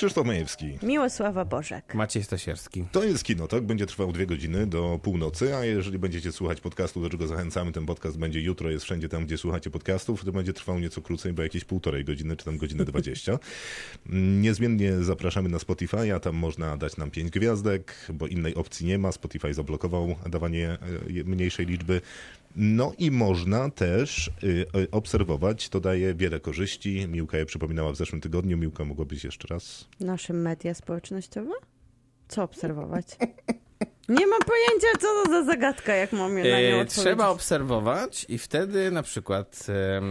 Krzysztof Majewski. Miłosława Bożek. Maciej Stasierski. To jest Kinotok, będzie trwał dwie godziny do północy, a jeżeli będziecie słuchać podcastu, do czego zachęcamy, ten podcast będzie jutro, jest wszędzie tam, gdzie słuchacie podcastów, to będzie trwał nieco krócej, bo jakieś półtorej godziny, czy tam godzinę dwadzieścia. Niezmiennie zapraszamy na Spotify, a tam można dać nam pięć gwiazdek, bo innej opcji nie ma. Spotify zablokował dawanie e, mniejszej liczby. No i można też y, y, obserwować, to daje wiele korzyści. Miłka je przypominała w zeszłym tygodniu. Miłka, mogłabyś jeszcze raz Nasze media społecznościowe? Co obserwować? Nie mam pojęcia, co to za zagadka, jak mam na nią odpowiedzieć. trzeba obserwować i wtedy na przykład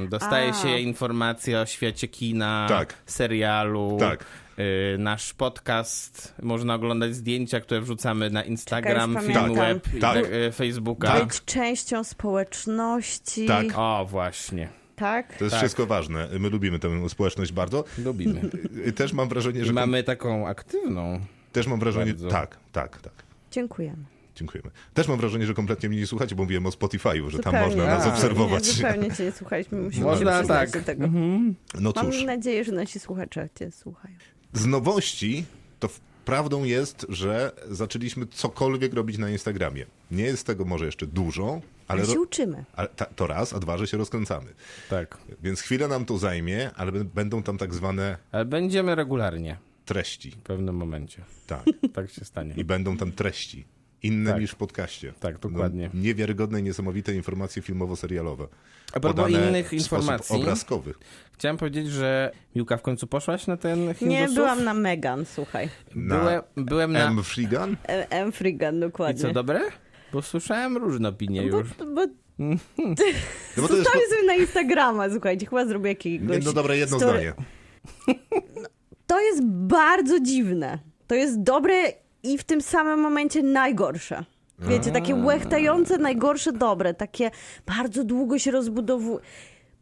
dostaje A. się informacje o świecie kina, Tak. serialu. Tak. E, nasz podcast, można oglądać zdjęcia, które wrzucamy na Instagram, Czekaj, film web, i Tak. tak, e, Facebooka. Tak. Być częścią społeczności. Tak. O, właśnie. Tak? To jest Tak. wszystko ważne. My lubimy tę społeczność bardzo. Lubimy. Y, Też mam wrażenie, że. I mamy taką aktywną. Też mam wrażenie. Bardzo. Tak, tak, tak. Dziękujemy. Dziękujemy. Też mam wrażenie, że kompletnie mnie nie słuchacie, bo mówiłem o Spotify'u, że tam Zupełnie. można nas A, obserwować. Nie, zupełnie cię nie słuchaliśmy. Musimy Można tak. do tego. No Mam cóż, nadzieję, że nasi słuchacze cię słuchają. Z nowości to prawdą jest, że zaczęliśmy cokolwiek robić na Instagramie. Nie jest tego może jeszcze dużo, ale, Ale się uczymy. ale ta, to raz, a dwa, że się rozkręcamy. Tak. Więc chwilę nam to zajmie, ale będą tam tak zwane Ale będziemy regularnie treści. w pewnym momencie. Tak. Tak się stanie. I będą tam treści. Inne Tak. niż w podcaście. Tak, dokładnie. No, niewiarygodne, niesamowite informacje filmowo-serialowe. A propos innych informacji, obrazkowy. chciałem powiedzieć, że Miłka w końcu poszłaś na ten Hindusów? Nie byłam na Megan, słuchaj. Na Byłem, byłem na... M. Frigan? M. Frigan, I dokładnie. co, dobre? Bo słyszałem różne opinie już. bo No bo to jest... Zostawię sobie na Instagrama, słuchajcie, chyba zrobię jakiegoś... Nie, no dobra, jedno story- zdanie. To jest bardzo dziwne. To jest dobre i w tym samym momencie najgorsze. Wiecie, takie łechtające, najgorsze, dobre. Takie bardzo długo się rozbudowuje.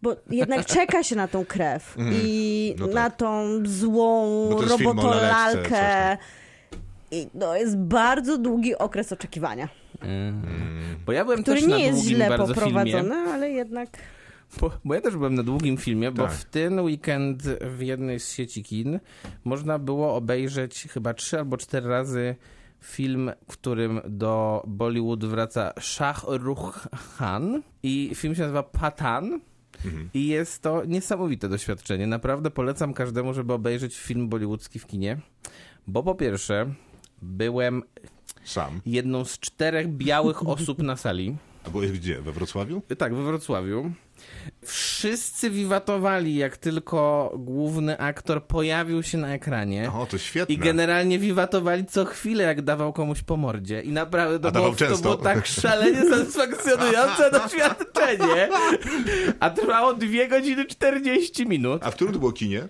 Bo jednak czeka się na tą krew i No tak. na tą złą robotolalkę. I to jest bardzo długi okres oczekiwania, Bo ja byłem który też na nie jest źle poprowadzony, filmie. ale jednak... Bo, bo ja też byłem na długim filmie, bo Tak. w ten weekend w jednej z sieci kin można było obejrzeć chyba trzy albo cztery razy film, w którym do Bollywood wraca Shah Rukh Khan i film się nazywa Patan. I jest to niesamowite doświadczenie. Naprawdę polecam każdemu, żeby obejrzeć film bollywoodzki w kinie. Bo po pierwsze, byłem Sam. jedną z czterech białych osób na sali. A byłeś gdzie? We Wrocławiu? Tak, we Wrocławiu. Wszyscy wiwatowali, jak tylko główny aktor pojawił się na ekranie. O, to świetne. I generalnie wiwatowali co chwilę, jak dawał komuś po mordzie. I naprawdę to, było, to było tak szalenie satysfakcjonujące doświadczenie. A trwało 2 godziny 40 minut. A w którym to było kinie?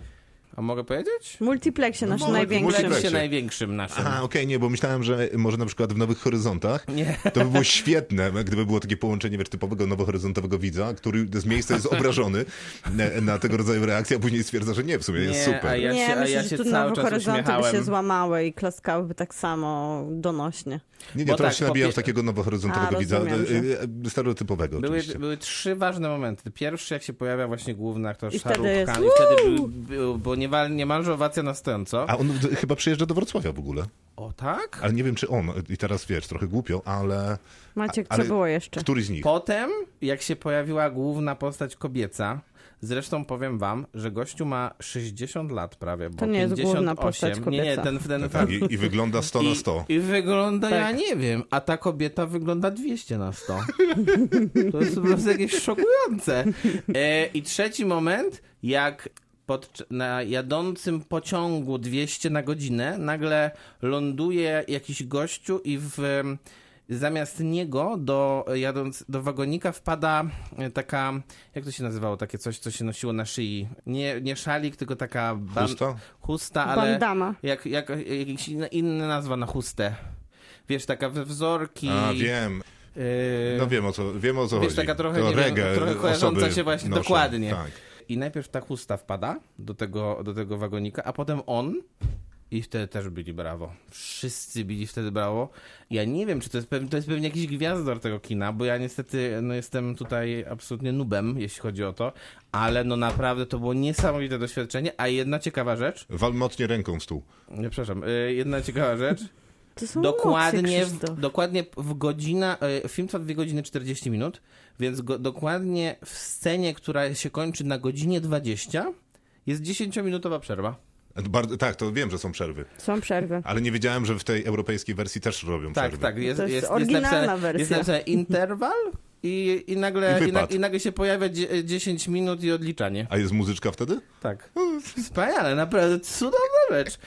A mogę powiedzieć? W multiplexie naszym No, największym. multiplexie. Największym naszym. Aha, okej, nie, bo myślałem, że może na przykład w Nowych Horyzontach Nie. to by było świetne, gdyby było takie połączenie wiesz, typowego nowohoryzontowego widza, który z miejsca jest obrażony na, tego rodzaju reakcje, a później stwierdza, że nie, w sumie jest Nie, super. a ja nie, się- a myślę, ja że się tu nowe horyzonty by się złamały i klaskałyby tak samo donośnie. Nie, nie, Bo teraz tak, się nabijam po z takiego nowohoryzontowego A, widza, rozumiem, e, e, stereotypowego Były, oczywiście. były trzy ważne momenty. Pierwszy, jak się pojawia właśnie główny aktor I Shah wtedy Rukh jest Khan i niemal, niemalże owacja na stojąco. A on d- chyba przyjeżdża do Wrocławia w ogóle. O tak? Ale nie wiem, czy on, i teraz wiesz, trochę głupio, ale Maciek, ale co było jeszcze? któryś z nich? Potem, jak się pojawiła główna postać kobieca, zresztą powiem wam, że gościu ma 60 lat prawie, bo To nie jest 58. główna postać Nie, nie, kobieca. ten, ten, Tak, i, I wygląda 100 na I, 100. I wygląda, ja Tak. nie wiem, a ta kobieta wygląda 200 na 100. To jest po prostu jakieś szokujące. E, I trzeci moment, jak pod, na jadącym pociągu 200 na godzinę nagle ląduje jakiś gościu i w, zamiast niego do, jadąc do wagonika wpada e, taka, jak to się nazywało, takie coś, co się nosiło na szyi. Nie, nie szalik, tylko taka... ban- Chusta? Chusta, ale... Bandama. Jak, jak, jakaś inna, nazwa na chustę. Wiesz, taka we wzorki. A, wiem. yy, No wiem o co, wiem o co Wiesz, chodzi. taka trochę, to nie wiem, trochę kojarząca się właśnie, noszą. dokładnie. Tak. I najpierw ta chusta wpada do tego, do tego wagonika, a potem on I wtedy też bili brawo. Wszyscy bili wtedy brawo. Ja nie wiem, czy to jest, pewnie, to jest pewnie jakiś gwiazdor tego kina, bo ja niestety no, jestem tutaj absolutnie nubem, jeśli chodzi o to, ale no naprawdę to było niesamowite doświadczenie. A jedna ciekawa rzecz, Wal mocnie ręką w stół. nie przepraszam, y, jedna ciekawa rzecz, To są dokładnie, emocje, w, dokładnie w godzina, e, film trwa 2 godziny 40 minut, więc go, dokładnie w scenie, która się kończy na godzinie 20, jest 10-minutowa przerwa. Bardzo, tak, to wiem, że są przerwy. Są przerwy. Ale nie wiedziałem, że w tej europejskiej wersji też robią Tak, przerwy. tak. Jest, To jest jest, oryginalna jest napisane, wersja. Jest napisane interwal i, i, nagle, I i, na, i nagle się pojawia dzie- 10 minut i odliczanie. A jest muzyczka wtedy? Tak. Wspaniale, naprawdę cudowna rzecz.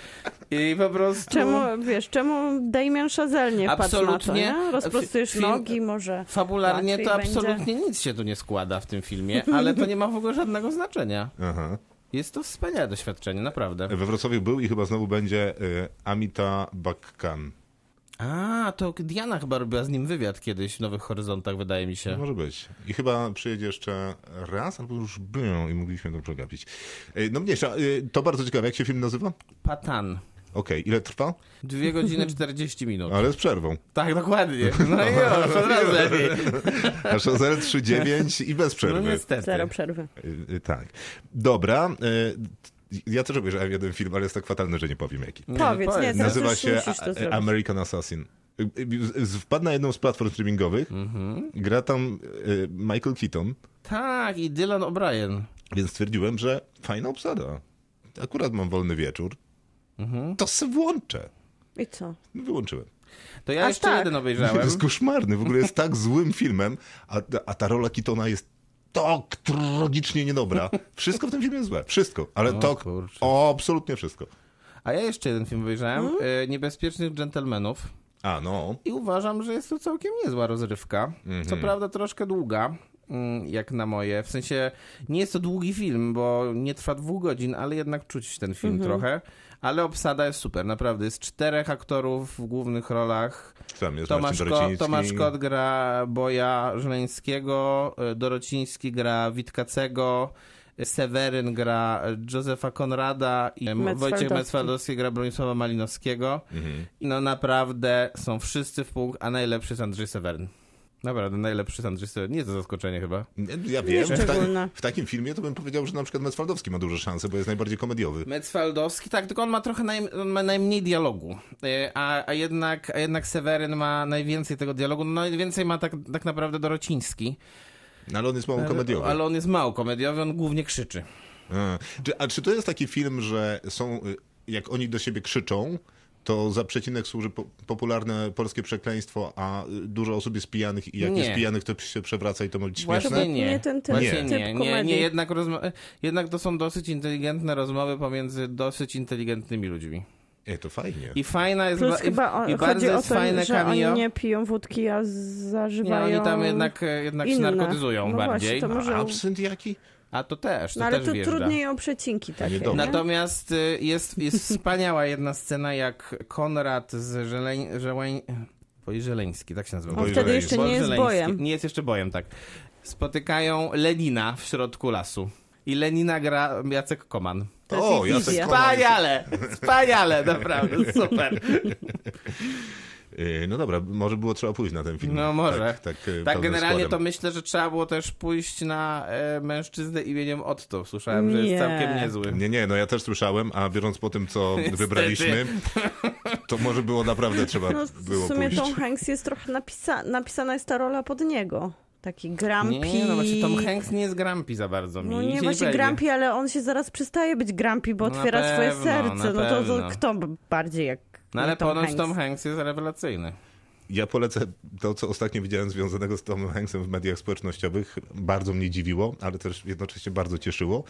I po prostu... Czemu, wiesz, czemu Damien Chazelle nie wpadł na to, Absolutnie. nie? Rozprostujesz Film- nogi, może Fabularnie to absolutnie nic się tu nie składa w tym filmie, ale to nie ma w ogóle żadnego znaczenia. Aha. Jest to wspaniałe doświadczenie, naprawdę. We Wrocławiu był i chyba znowu będzie y, Amita Bakkan. A, to Diana chyba robiła z nim wywiad kiedyś w Nowych Horyzontach, wydaje mi się. Może być. I chyba przyjedzie jeszcze raz, albo już był i mogliśmy to przegapić. No mniejsza, y, to bardzo ciekawe. Jak się film nazywa? Patan. Okej, ile trwa? Dwie godziny 40 minut. Ale z przerwą. Tak, dokładnie. No i już, od razu lepiej. A Chazelle 3,9 i bez No przerwy. niestety. zero przerwy. Y, y, tak. Dobra. Ja też obejrzałem jeden film, ale jest tak fatalny, że nie powiem jaki. Nie, Powiedz, no nie, powiedz. teraz Nazywa się to. American Assassin. Wpadł na jedną z platform streamingowych. Mhm. Gra tam y, Michael Keaton, Tak, i Dylan O'Brien. więc stwierdziłem, że fajna obsada. Akurat mam wolny wieczór. Mhm. To se włączę. I co? Wyłączyłem. To ja Aż jeszcze tak. jeden To obejrzałem. jest koszmarny, w ogóle jest tak złym filmem, a, a ta rola Keatona jest tak tragicznie niedobra. Wszystko w tym filmie jest złe. Wszystko. Ale O o, absolutnie wszystko. A ja jeszcze jeden film obejrzałem. Mhm. E, Niebezpiecznych Dżentelmenów. A, no. I uważam, że jest to całkiem niezła rozrywka. Mhm. Co prawda troszkę długa, mm, jak na moje. W sensie nie jest to długi film, bo nie trwa dwóch godzin, ale jednak czuć ten film Mhm. trochę. Ale obsada jest super, naprawdę. Jest czterech aktorów w głównych rolach. Tam jest Tomasz, Ko-. Tomasz Kot gra Boja Żeleńskiego, y, Dorociński gra Witkacego, y, Seweryn gra Józefa Konrada i Wojciech Faldowski. Metwaldowski gra Bronisława Malinowskiego. Mhm. I no naprawdę są wszyscy w punkt, a najlepszy jest Andrzej Seweryn. Naprawdę, najlepszy Seweryn. Nie jest to zaskoczenie chyba. Ja wiem, w, ta, w takim filmie to bym powiedział, że na przykład Metwaldowski ma duże szanse, bo jest najbardziej komediowy. Metwaldowski, tak, tylko on ma trochę naj, on ma najmniej dialogu, Y, a, a, jednak, a jednak Seweryn ma najwięcej tego dialogu, no najwięcej ma tak, tak naprawdę Dorociński. No, ale on jest mało komediowy. Ale on jest mało komediowy, on głównie krzyczy. A, czy, a czy to jest taki film, że są, y, jak oni do siebie krzyczą, to za przecinek służy po, popularne polskie przekleństwo, a dużo osób jest pijanych i jak Nie. jest pijanych, to się przewraca i to może być Właśnie śmieszne? nie. Nie ten typ- Właśnie typ nie, nie, nie, komedii. jednak, rozma- jednak to są dosyć inteligentne rozmowy pomiędzy dosyć inteligentnymi ludźmi. Ej, to fajnie. I fajna jest Plus ba- chyba o, i, bardzo jest to, fajne że oni nie piją wódki, a Nie, zażywają... oni tam jednak, e, jednak się narkotyzują No bardziej. właśnie, to może- A absynt jaki? A to też, to No ale też to wjeżdża. trudniej o przecinki takie, nie? Natomiast y, jest, jest wspaniała jedna scena, jak Konrad z Żeleń... Żeleń... Boj Żeleński, tak się nazywa. On wtedy jeszcze nie jest Żeleński. bojem. Nie jest jeszcze bojem, tak. Spotykają Lenina w środku lasu. I Lenina gra Jacek Koman. To O, Jacek. Koman. Wspaniale! Wspaniale, naprawdę, super. Y, No dobra, może było trzeba pójść na ten film. No może. Tak, tak, y, Tak generalnie to składem. myślę, że trzeba było też pójść na e, mężczyznę imieniem Otto. Słyszałem, że Nie. jest całkiem niezły. Nie, nie, no ja też słyszałem, a biorąc po tym, co wybraliśmy, to może było naprawdę trzeba No, było w sumie pójść. Tom Hanks jest trochę napisa napisana jest ta rola pod niego. Taki grumpy. Nie, no właśnie Tom Hanks nie jest grumpy za bardzo. Mi No nie właśnie będzie. grumpy, ale on się zaraz przestaje być grumpy, bo No na otwiera swoje pewno, serce. na No to, to kto bardziej jak No ale Tom ponoć Hanks? Tom Hanks jest rewelacyjny. Ja polecę to, co ostatnio widziałem związanego z Tomem Hanksem w mediach społecznościowych. Bardzo mnie dziwiło, ale też jednocześnie bardzo cieszyło,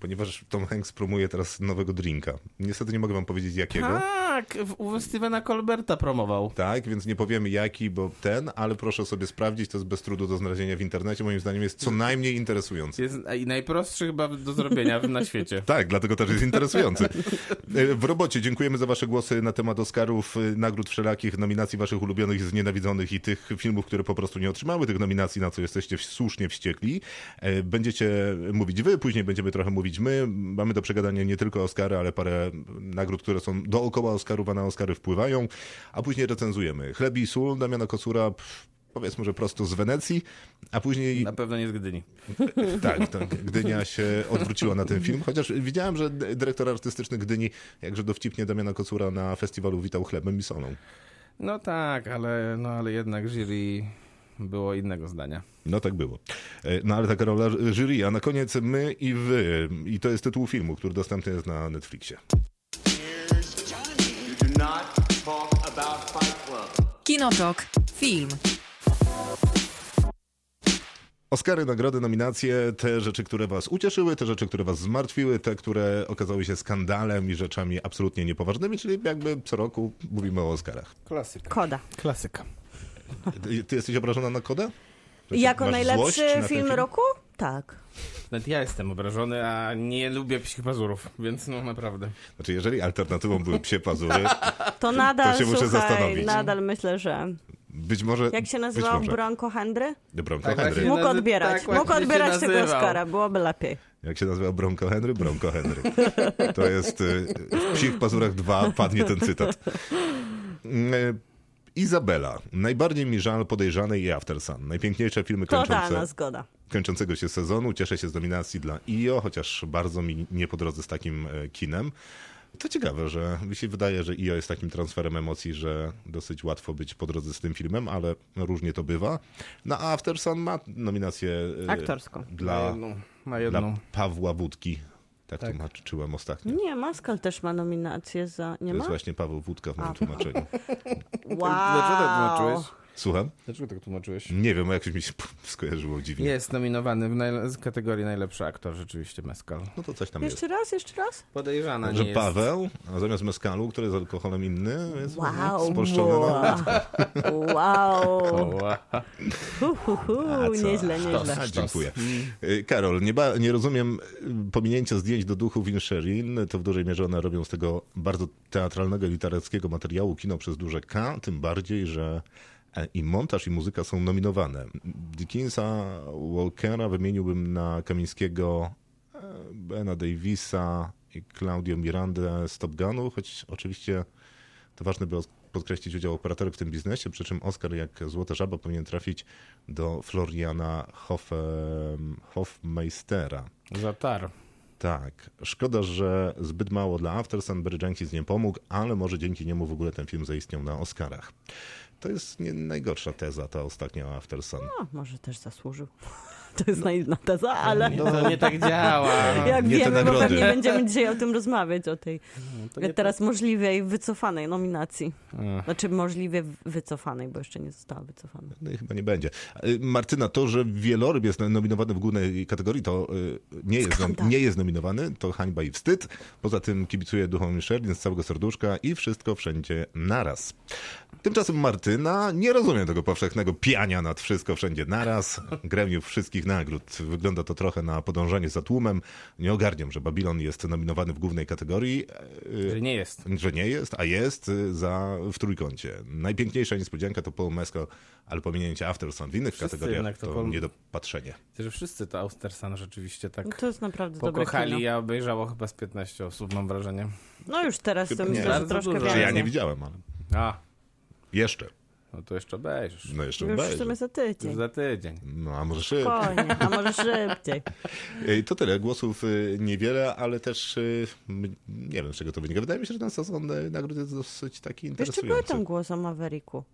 ponieważ Tom Hanks promuje teraz nowego drinka. Niestety nie mogę wam powiedzieć jakiego. Tak, u Stevena Colberta promował. Tak, więc nie powiemy jaki, bo ten, ale proszę sobie sprawdzić, to jest bez trudu do znalezienia w internecie. Moim zdaniem jest co najmniej interesujący. Jest i najprostszy chyba do zrobienia na świecie. Tak, dlatego też jest interesujący. E, W robocie dziękujemy za wasze głosy na temat Oscarów, e, nagród wszelakich, nominacji waszych ulubionych znienawidzonych i tych filmów, które po prostu nie otrzymały tych nominacji, na co jesteście słusznie wściekli. E, Będziecie mówić wy, później będziemy trochę mówić my. Mamy do przegadania nie tylko Oscary, ale parę nagród, które są dookoła Oscarów, a na Oscary wpływają, a później recenzujemy. Chleb i sól Damiana Kocura, powiedzmy, że prosto z Wenecji, a później Na pewno nie z Gdyni. tak, tak, Gdynia się odwróciła na ten film, chociaż widziałem, że dyrektor artystyczny Gdyni jakże dowcipnie Damiana Kocura na festiwalu witał chlebem i solą. No tak, ale, no, ale jednak jury było innego zdania. No tak było. E, No ale taka rola jury, a na koniec my i wy. I to jest tytuł filmu, który dostępny jest na Netflixie. Kinotok. Film. Oscary, nagrody, nominacje, te rzeczy, które was ucieszyły, te rzeczy, które was zmartwiły, te, które okazały się skandalem i rzeczami absolutnie niepoważnymi, czyli jakby co roku mówimy o Oscarach. Klasyka. Koda. Klasyka. Ty, ty jesteś obrażona na kodę? Że Jako najlepszy na ten film, roku? Tak. Nawet ja jestem obrażony, a nie lubię psich pazurów, więc no naprawdę. Znaczy, jeżeli alternatywą były psie pazury, To nadal, się muszę słuchaj, zastanowić. nadal myślę, że... być może... Jak się nazywał. Bronco Henry? Bronco Tak Henry. Mógł odbierać. tak Mógł odbierać tego nazywał. Oscara, byłoby lepiej. Jak się nazywa Bronco Henry? Bronco Henry. To jest y, w psich pazurach 2 padnie ten cytat. Y, Izabela. Najbardziej mi żal podejrzanej i After Sun. Najpiękniejsze filmy kończące, zgoda. kończącego się sezonu. Cieszę się z nominacji dla IO, chociaż bardzo mi nie po drodze z takim e, kinem. To ciekawe, że mi się wydaje, że IO jest takim transferem emocji, że dosyć łatwo być po drodze z tym filmem, ale różnie to bywa. No a After Sun ma nominację e, Aktorską. Na dla, jedną. Na dla jedną. Pawła Wódki. Tak, Tak. tłumaczyłem ostatnio. Nie, Maskal też ma nominację za... Nie To ma? jest właśnie Paweł Wódka w moim tłumaczeniu. Wow. Dlaczego tak tłumaczyłeś? Słucham? Dlaczego tak tłumaczyłeś? Nie wiem, jakoś mi się skojarzyło dziwnie. Jest nominowany w najle- z kategorii najlepszy aktor, rzeczywiście, Mescal. No to coś tam jest. Jeszcze raz, jeszcze raz? Podejrzana nie Że jest. Paweł, a zamiast meskalu, który jest alkoholem inny, jest Wow. spolszczony na Wow. wow. Oła. Hu, hu, hu. A co? Nieźle, nieźle. A, dziękuję. Y, Karol, nie, ba, nie rozumiem y, pominięcia zdjęć do duchu Winsherin. To w dużej mierze one robią z tego bardzo teatralnego, literackiego materiału kino przez duże K, tym bardziej, że i montaż, i muzyka są nominowane. Dickinsa, Walkera wymieniłbym na Kamińskiego, e, Bena Davisa i Claudio Mirandę z Top Gunu, choć oczywiście to ważne by podkreślić udział operatorów w tym biznesie, przy czym Oscar jak Złota Żaba powinien trafić do Floriana Hoffe, Hofmeistera. Zatar. Tak. Szkoda, że zbyt mało dla After Sun Barry Jenkins nie pomógł, ale może dzięki niemu w ogóle ten film zaistniał na Oscarach. To jest nie najgorsza teza, ta ostatnia o After Sun. O, może też zasłużył. To jest naiwna teza, ale No to nie tak działa. jak nie wiemy, bo pewnie będziemy dzisiaj o tym rozmawiać, o tej To nie teraz możliwej wycofanej nominacji. A. Znaczy możliwie wycofanej, bo jeszcze nie została wycofana. No i chyba nie będzie. Y, Martyna, to, że Wieloryb jest nominowany w głównej kategorii, to y, nie jest, Skandal. nie jest nominowany, to hańba i wstyd. Poza tym kibicuję duchom Michelin z całego serduszka i wszystko wszędzie naraz. Tymczasem Martyna nie rozumie tego powszechnego piania nad wszystko wszędzie naraz. Gremiów wszystkich nagród. Wygląda to trochę na podążanie za tłumem. Nie ogarniam, że Babylon jest nominowany w głównej kategorii. y, Że nie jest. że nie jest, a jest y, za, w trójkącie. Najpiękniejsza niespodzianka to Paul Mescal, ale pominięcie After Sun w innych Wszyscy kategoriach jednak to, to Paul- niedopatrzenie. Że wszyscy to Austersan rzeczywiście No tak to jest naprawdę pokochali, kino. a obejrzało chyba z 15 osób, mam wrażenie. No już teraz to myślę, że troszkę więcej. ja nie widziałem, ale A, jeszcze. no to jeszcze obejrzysz. No jeszcze Już w obejrzę. sumie za tydzień. Za tydzień. No a może szybko. Spokojnie, a może szybciej. Ej, To tyle. Głosów y, niewiele, ale też y, nie wiem z czego to wynika. Wydaje mi się, że ten sezon y, nagród jest dosyć taki Jeszcze były interesujący. tam głos o Mavericku,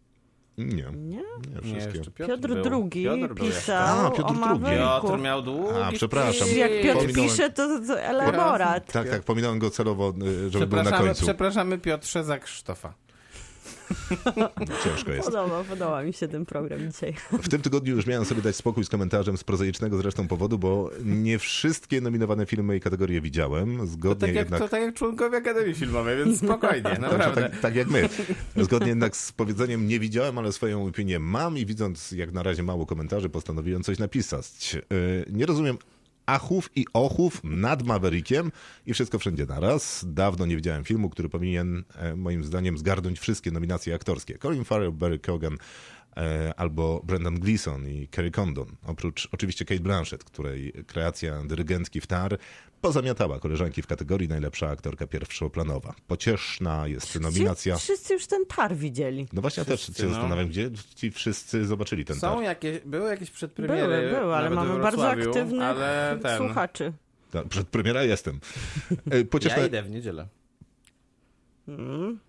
Nie, nie? nie Nie, wszystkie. jeszcze Piotr, był. II Piotr był jeszcze. pisał A, Piotr o. Mavericku. Piotr miał długi A, przepraszam. Jak Piotr Pominąłem. pisze, to, to elaborat. Tak, tak, pominąłem go celowo, żeby był na końcu. przepraszamy Piotrze za Krzysztofa. Ciężko jest. Podoba, podoba mi się ten program dzisiaj. W tym tygodniu już miałem sobie dać spokój z komentarzem z prozaicznego zresztą powodu, bo nie wszystkie nominowane filmy i kategorie widziałem. To Zgodnie tak, jak, jednak. to tak jak członkowie Akademii Filmowej, więc spokojnie, Dobrze, naprawdę. tak, tak jak my. Zgodnie jednak z powiedzeniem nie widziałem, ale swoją opinię mam i widząc jak na razie mało komentarzy, postanowiłem coś napisać. Yy, Nie rozumiem achów i ochów nad Maverickiem i wszystko wszędzie naraz. Dawno nie widziałem filmu, który powinien e, moim zdaniem zgarnąć wszystkie nominacje aktorskie. Colin Farrell, Barry Keoghan e, albo Brendan Gleeson i Kerry Condon. Oprócz oczywiście Kate Blanchett, której kreacja dyrygentki w tar pozamiatała koleżanki w kategorii najlepsza aktorka pierwszoplanowa. Pocieszna jest nominacja. Ci Wszyscy już ten tar widzieli. No właśnie, ja też Wszyscy, się no. zastanawiam, gdzie ci wszyscy zobaczyli ten Są tar. jakieś, były jakieś przedpremiery. Były, były, ale mamy bardzo aktywnych ale ten, słuchaczy. Ta, przed premiera jestem. E, Pocieszna, Ja idę w niedzielę.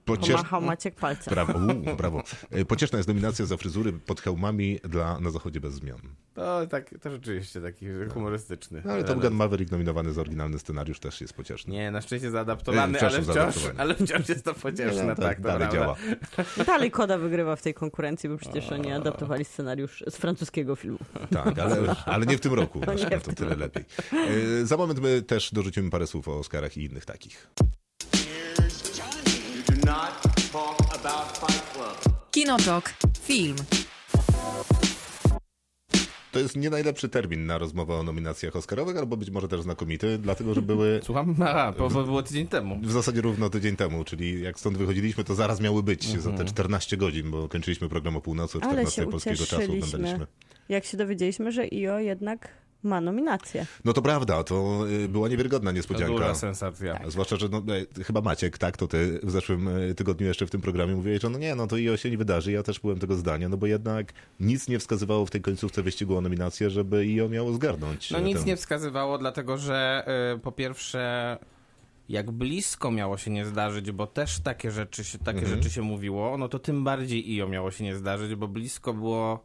Pociesz... Pomachał Maciek palcem. Brawo, uu, brawo. E, Pocieszna jest nominacja za fryzury pod hełmami dla Na Zachodzie bez zmian. To, tak, to rzeczywiście taki humorystyczny. No, ale Top. Gun Maverick nominowany za oryginalny scenariusz też jest pocieszny. Nie, na szczęście zaadaptowany, E, ale wciąż, ale wciąż jest to pocieszne, No, to tak, to dalej działa. Dalej Koda wygrywa w tej konkurencji, bo przecież oni adaptowali scenariusz z francuskiego filmu. Tak, ale, ale nie w tym roku. No nie to tyle lepiej. E, Za moment my też dorzucimy parę słów o Oscarach i innych takich. Kinotok. Film. To jest nie najlepszy termin na rozmowę o nominacjach Oscarowych, albo być może też znakomity, dlatego że były Słucham? Aha, bo, było tydzień temu. w zasadzie równo tydzień temu, czyli jak stąd wychodziliśmy, to zaraz miały być za Mhm. te 14 godzin, bo kończyliśmy program o północy, o Ale 14 się polskiego czasu oglądaliśmy. jak się dowiedzieliśmy, że IO jednak ma nominację. No to prawda, to y, była niewiarygodna To niespodzianka. duża sensacja. Zwłaszcza, że no, e, chyba Maciek, tak, to ty w zeszłym e, tygodniu jeszcze w tym programie mówiłeś, że no nie, no to IO się nie wydarzy. Ja też byłem tego zdania, no bo jednak nic nie wskazywało w tej końcówce wyścigu o nominację, żeby IO miało zgarnąć. No e, nic tę- nie wskazywało, dlatego że y, po pierwsze jak blisko miało się nie zdarzyć, bo też takie rzeczy się, takie Mhm. rzeczy się mówiło, no to tym bardziej IO miało się nie zdarzyć, bo blisko było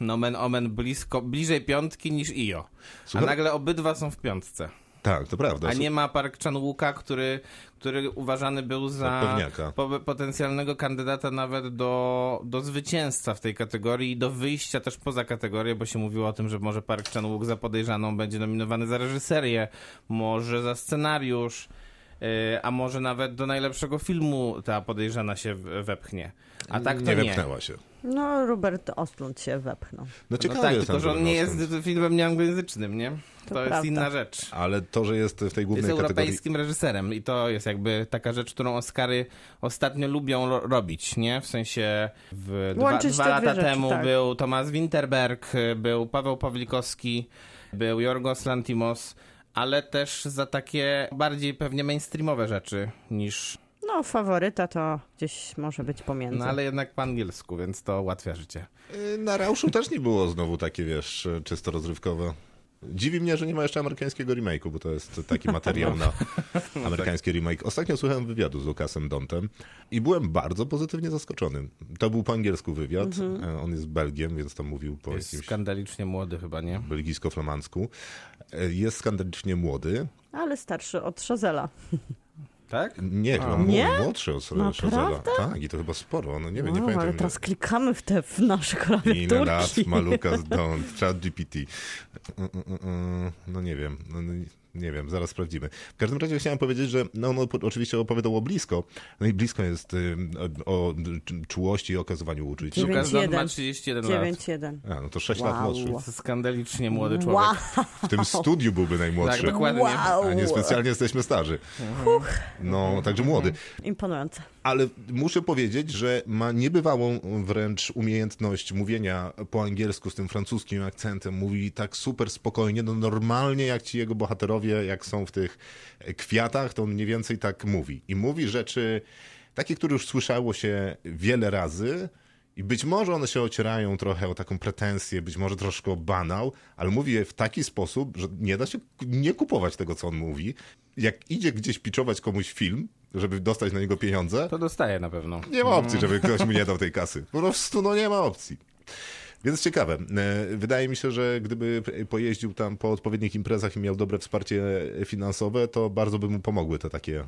nomen omen blisko, bliżej piątki niż IO. Słuchaj- A nagle obydwa są w piątce. Tak, to prawda. A nie ma Park Chan-wooka, który, który uważany był za pewniaka. po, potencjalnego kandydata nawet do, do zwycięstwa w tej kategorii i do wyjścia też poza kategorię, bo się mówiło o tym, że może Park Chan-wook za podejrzaną będzie nominowany za reżyserię, może za scenariusz, a może nawet do najlepszego filmu ta podejrzana się wepchnie. A tak to nie nie. wepchnęła się. No, Robert Ostlund się wepchnął. No No ciekawe tak, jest tylko że on nie jest filmem nieanglojęzycznym, nie? To, jest prawda. inna rzecz. Ale to, że jest w tej Jest głównej kategorii... europejskim reżyserem i to jest jakby taka rzecz, którą Oscary ostatnio lubią ro- robić, nie? W sensie w dwa, dwa lata rzeczy, temu tak. był Tomasz Winterberg, był Paweł Pawlikowski, był Jorgos Lantimos, ale też za takie bardziej pewnie mainstreamowe rzeczy niż... No, faworyta to gdzieś może być pomiędzy. No ale jednak po angielsku, więc to ułatwia życie. Y, Na Rauszu też nie było znowu takie, wiesz, czysto rozrywkowe. Dziwi mnie, że nie ma jeszcze amerykańskiego remake'u, bo to jest taki materiał na amerykański remake. Ostatnio słuchałem wywiadu z Lukasem Dontem i byłem bardzo pozytywnie zaskoczony. To był po angielsku wywiad. E, On jest Belgiem, więc tam mówił po Jest jakimś skandalicznie młody chyba, nie? belgijsko-flamandzku. E, Jest skandalicznie młody. Ale starszy od Szazela. Tak? Nie, chyba Nie? mł- młodszy od Szazela. Naprawdę? Tak, i to chyba sporo. No nie wiem, nie Wow, pamiętam. ale teraz klikamy w te w nasze Ile lat klawiaturki. ma Lukas Don't, chat GPT. No nie wiem, no, no, nie wiem, zaraz sprawdzimy. W każdym razie chciałem powiedzieć, że no, opo- oczywiście opowiadał o blisko, no i blisko jest y, o, o czułości i okazywaniu uczuć. Dziewięć- Lukas Don ma 9-1. 31 lat. 9-1. A, no to 6 lat Wow. młodszy. To jest skandalicznie młody człowiek. Wow. W tym studiu byłby najmłodszy. Tak, dokładnie. Wow. A nie specjalnie jesteśmy starzy. No, także młody. Imponujące. Ale muszę powiedzieć, że ma niebywałą wręcz umiejętność mówienia po angielsku z tym francuskim akcentem. Mówi tak super spokojnie, no normalnie jak ci jego bohaterowie, jak są w tych kwiatach, to on mniej więcej tak mówi. I mówi rzeczy takie, które już słyszało się wiele razy. I być może one się ocierają trochę o taką pretensję, być może troszkę o banał, ale mówi je w taki sposób, że nie da się nie kupować tego, co on mówi. Jak idzie gdzieś piczować komuś film, żeby dostać na niego pieniądze, To dostaje na pewno. nie ma opcji, żeby ktoś mu nie dał tej kasy. Po prostu no nie ma opcji. Więc ciekawe. E, Wydaje mi się, że gdyby pojeździł tam po odpowiednich imprezach i miał dobre wsparcie finansowe, to bardzo by mu pomogły te takie e,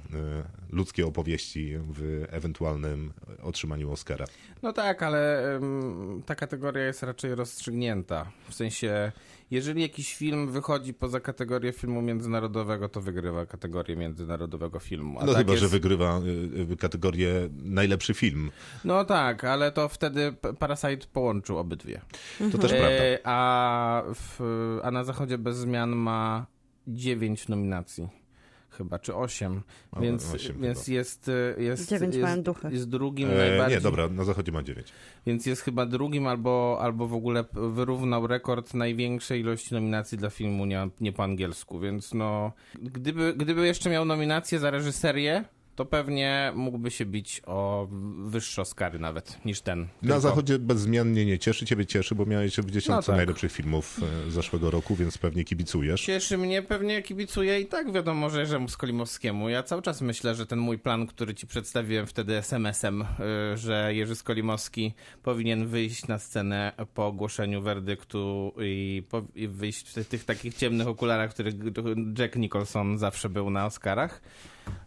ludzkie opowieści w ewentualnym otrzymaniu Oscara. No tak, ale ta kategoria jest raczej rozstrzygnięta. W sensie, jeżeli jakiś film wychodzi poza kategorię filmu międzynarodowego, to wygrywa kategorię międzynarodowego filmu. A No tak chyba, jest... że wygrywa e, e, kategorię najlepszy film. No tak, ale to wtedy Parasite połączył obydwie. To też prawda. E, a, w, a na zachodzie bez zmian ma 9 nominacji. Chyba, czy 8. O, Więc, osiem więc chyba. jest, jest, Dziewięć jest, mają duchy. jest drugim E, najbardziej. nie, dobra, na zachodzie ma 9. Więc jest chyba drugim albo, albo w ogóle wyrównał rekord największej ilości nominacji dla filmu nie, nie po angielsku. Więc no, gdyby, gdyby jeszcze miał nominację za reżyserię, to pewnie mógłby się bić o wyższe Oscary nawet niż ten. Na Tylko- zachodzie bezwzmiennie nie cieszy, ciebie cieszy, bo miałeś w dziesiątce No tak. najlepszych filmów e, zeszłego roku, więc pewnie kibicujesz. Cieszy mnie, pewnie kibicuję i tak wiadomo, że Jerzemu Skolimowskiemu. Ja cały czas myślę, że ten mój plan, który ci przedstawiłem wtedy SMS-em, y, że Jerzy Skolimowski powinien wyjść na scenę po ogłoszeniu werdyktu i, po, i wyjść w tych, tych takich ciemnych okularach, których Jack Nicholson zawsze był na Oscarach.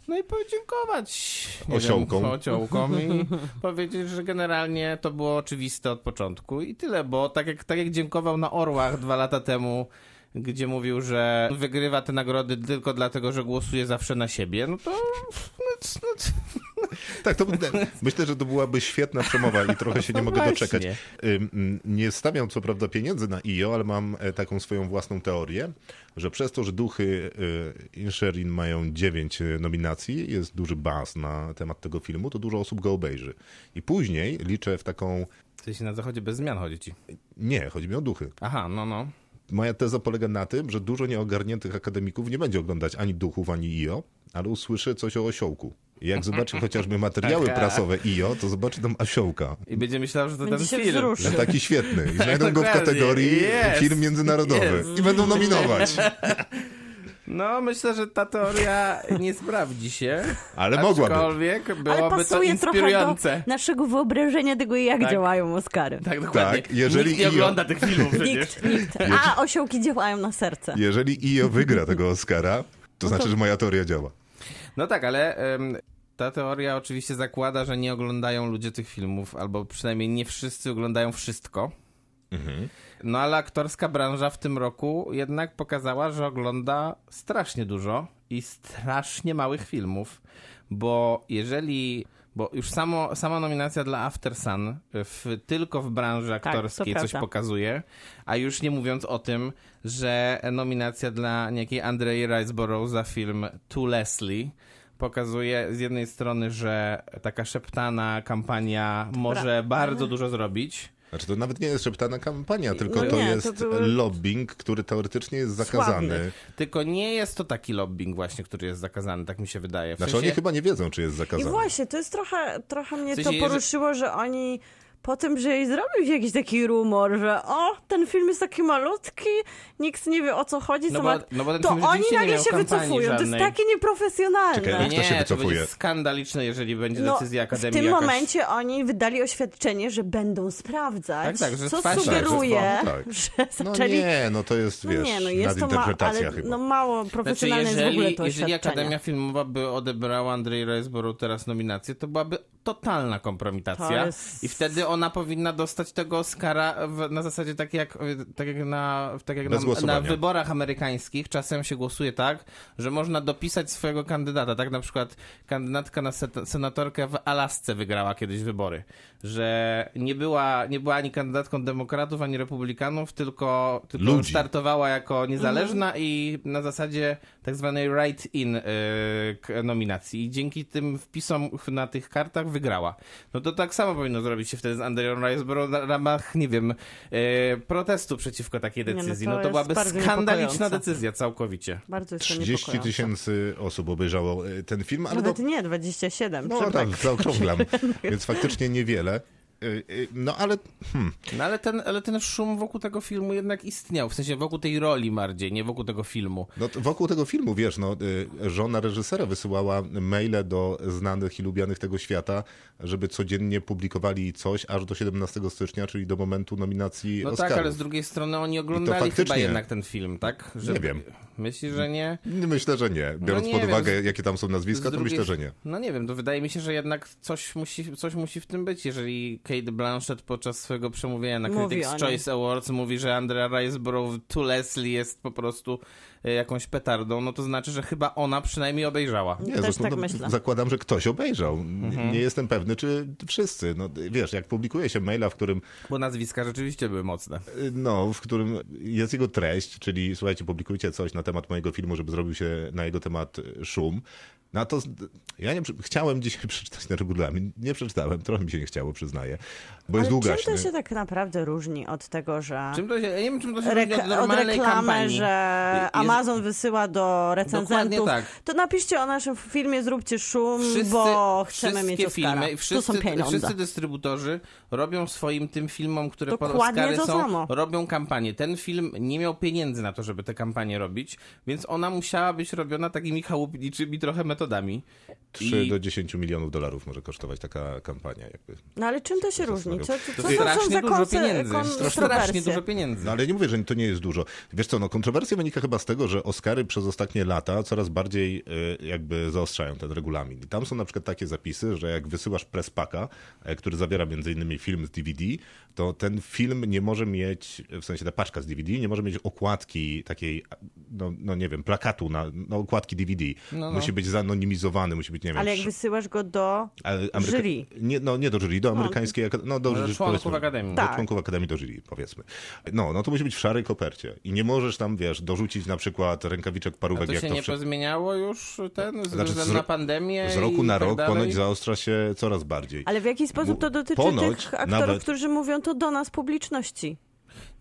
No i podziękować Osiołkom. Wiem, osiołkom i powiedzieć, że generalnie to było oczywiste od początku i tyle, bo tak jak, tak jak dziękował na Orłach dwa lata temu, gdzie mówił, że wygrywa te nagrody tylko dlatego, że głosuje zawsze na siebie, no to... No, no, Tak, to myślę, że to byłaby świetna przemowa i trochę się nie No mogę właśnie. doczekać. Nie stawiam co prawda pieniędzy na IO, ale mam e, taką swoją własną teorię, że przez to, że duchy y, Insherin mają 9 nominacji, jest duży buzz na temat tego filmu, to dużo osób go obejrzy. I później liczę w taką... W sensie na zachodzie bez zmian chodzi ci. Nie, chodzi mi o duchy. Aha, no, no. Moja teza polega na tym, że dużo nieogarniętych akademików nie będzie oglądać ani duchów, ani IO, ale usłyszy coś o osiołku. Jak zobaczy chociażby materiały Taka. prasowe IO, to zobaczy tam osiołka. I będzie myślał, że to Będzie ten film. wzruszy. Że taki świetny. I znajdą go w kategorii Jest. film międzynarodowy. Jest. I będą nominować. No, myślę, że ta teoria nie sprawdzi się. Ale mogłaby. Aczkolwiek Ale byłoby to pasuje trochę inspirujące. do naszego wyobrażenia tego, jak Tak. działają Oscary. Tak, dokładnie. Tak, jeżeli Nikt nie IO ogląda tych filmów przecież. Nikt, nikt. A osiołki działają na serce. Jeżeli IO wygra tego Oscara, to znaczy, że moja teoria działa. No tak, ale em, ta teoria oczywiście zakłada, że nie oglądają ludzie tych filmów, albo przynajmniej nie wszyscy oglądają wszystko. No ale aktorska branża w tym roku jednak pokazała, że ogląda strasznie dużo i strasznie małych filmów, bo jeżeli... Bo już samo, sama nominacja dla After Sun w, tylko w branży to aktorskiej coś prawda. pokazuje, a już nie mówiąc o tym, że nominacja dla niejakiej Andrei Riceborough za film To Leslie pokazuje z jednej strony, że taka szeptana kampania może bardzo dużo zrobić. Znaczy to nawet nie jest szeptana kampania, tylko No to nie, to jest były- lobbying, który teoretycznie jest zakazany. Sławny. Tylko nie jest to taki lobbying właśnie, który jest zakazany, tak mi się wydaje. W Znaczy sensie- oni chyba nie wiedzą, czy jest I zakazany. właśnie, to jest trochę, trochę mnie W sensie, to poruszyło, że oni po tym, że jej zrobił się jakiś taki rumor, że o, ten film jest taki malutki, nikt nie wie o co chodzi, No co bo- ma... no bo ten to film oni nagle się wycofują, to jest żadnej. takie nieprofesjonalne. Czekaj, Jak Nie, to się to wycofuje? będzie skandaliczne, jeżeli będzie No, decyzja w Akademii tym jakaś... momencie oni wydali oświadczenie, że będą sprawdzać, Tak, tak, że co sugeruje, tak, że- że No zaczęli... nie, no to jest, No wiesz, nie, no jest to ma, nadinterpretacja ale chyba. no mało Znaczy, profesjonalne jest w ogóle jeżeli, to jeżeli. Akademia Filmowa by odebrała Andrzej Riceborough teraz nominację, to byłaby totalna kompromitacja To jest- i wtedy ona powinna dostać tego Oscara w, na zasadzie tak jak, tak jak, na, tak jak na, na wyborach amerykańskich czasem się głosuje tak, że można dopisać swojego kandydata. Tak na przykład kandydatka na senatorkę w Alasce wygrała kiedyś wybory, że nie była, nie była ani kandydatką demokratów, ani republikanów, tylko, tylko startowała jako niezależna i na zasadzie tak zwanej write-in k- nominacji. I dzięki tym wpisom na tych kartach wygrała. No to tak samo powinno zrobić się wtedy z Andreą Riceborough na ramach, nie wiem, y, protestu przeciwko takiej no decyzji. to no to jest byłaby bardzo skandaliczna decyzja całkowicie. Bardzo jest to 30 niepokojące. tysięcy osób obejrzało e, ten film, ale Nawet no, nie, 27. no tak, zaokrąglam, więc faktycznie niewiele. E, e, No ale hmm, No ale ten, ale ten szum wokół tego filmu jednak istniał, w sensie wokół tej roli bardziej, nie wokół tego filmu. no, wokół tego filmu, wiesz, no, e, żona reżysera wysyłała maile do znanych i lubianych tego świata, żeby codziennie publikowali coś aż do 17 stycznia, czyli do momentu nominacji No Oscarów. tak, ale z drugiej strony oni oglądali chyba faktycznie- jednak ten film, tak? Nie wiem. Myślisz, że nie? Myślę, że nie. Biorąc nie pod wiem, uwagę, jakie tam są nazwiska, Z to drugiej- myślę, że nie. No nie wiem, to wydaje mi się, że jednak coś musi, coś musi w tym być, jeżeli Kate Blanchett podczas swojego przemówienia na Mówi Critics'. Choice Awards mówi, że Andrea Riseborough to Leslie jest po prostu e, jakąś petardą, no to znaczy, że chyba ona przynajmniej obejrzała. Nie, Też zresztą, tak no, myślę. zakładam, że ktoś obejrzał. Mhm. Nie jestem pewny, czy wszyscy. No, wiesz, jak publikuje się maila, w którym Bo nazwiska rzeczywiście były mocne. No, w którym jest jego treść, czyli słuchajcie, publikujcie coś na temat mojego filmu, żeby zrobił się na jego temat e, szum. No to ja nie, chciałem dzisiaj przeczytać ten regulamin, nie przeczytałem, trochę mi się nie chciało, przyznaję, bo jest Ale czym to się tak naprawdę różni od tego, że... Czym to się, ja nie wiem, czym to się różni Rek- od od normalnej reklamy, kampanii. że Jest- Amazon wysyła do recenzentów. Tak. To napiszcie o naszym filmie, zróbcie szum, Wszyscy, bo chcemy mieć wszystkie Oscara. filmy, tu wszyscy, są pieniądze. wszyscy dystrybutorzy robią swoim tym filmom, które Dokładnie Oscary to są, samo. robią kampanię. Ten film nie miał pieniędzy na to, żeby tę kampanię robić, więc ona musiała być robiona takimi chałupniczymi trochę metodami. 3 I- do 10 milionów dolarów może kosztować taka kampania. Jakby. No ale czym to się różni? Co, co, To co to są strasznie za dużo pieniędzy. To strasznie dużo pieniędzy. No ale nie mówię, że to nie jest dużo. Wiesz co, no kontrowersja wynika chyba z tego, że Oscary przez ostatnie lata coraz bardziej y, jakby zaostrzają ten regulamin. I tam są na przykład takie zapisy, że jak wysyłasz press packa, e, który zawiera między innymi film z DVD, to ten film nie może mieć, w sensie ta paczka z DVD, nie może mieć okładki takiej, no, no nie wiem, plakatu na no, okładki DVD. No, no. Musi być zanonimizowany, musi być, nie wiem, Ale jak sz- wysyłasz go do Ameryka- jury. Nie, no nie do jury, do amerykańskiej, akad- no do Do członków Akademii. Do Tak. członków Akademii do jury, powiedzmy. No, no to musi być w szarej kopercie. I nie możesz tam, wiesz, dorzucić na przykład rękawiczek A parówek, to jak się to nie wszy- pozmieniało już ten, ze Znaczy, z na pandemię Z roku na tak rok dalej? ponoć zaostrza się coraz bardziej. Ale w jaki sposób to dotyczy Ponoć tych aktorów, nawet- którzy mówią to do nas, publiczności?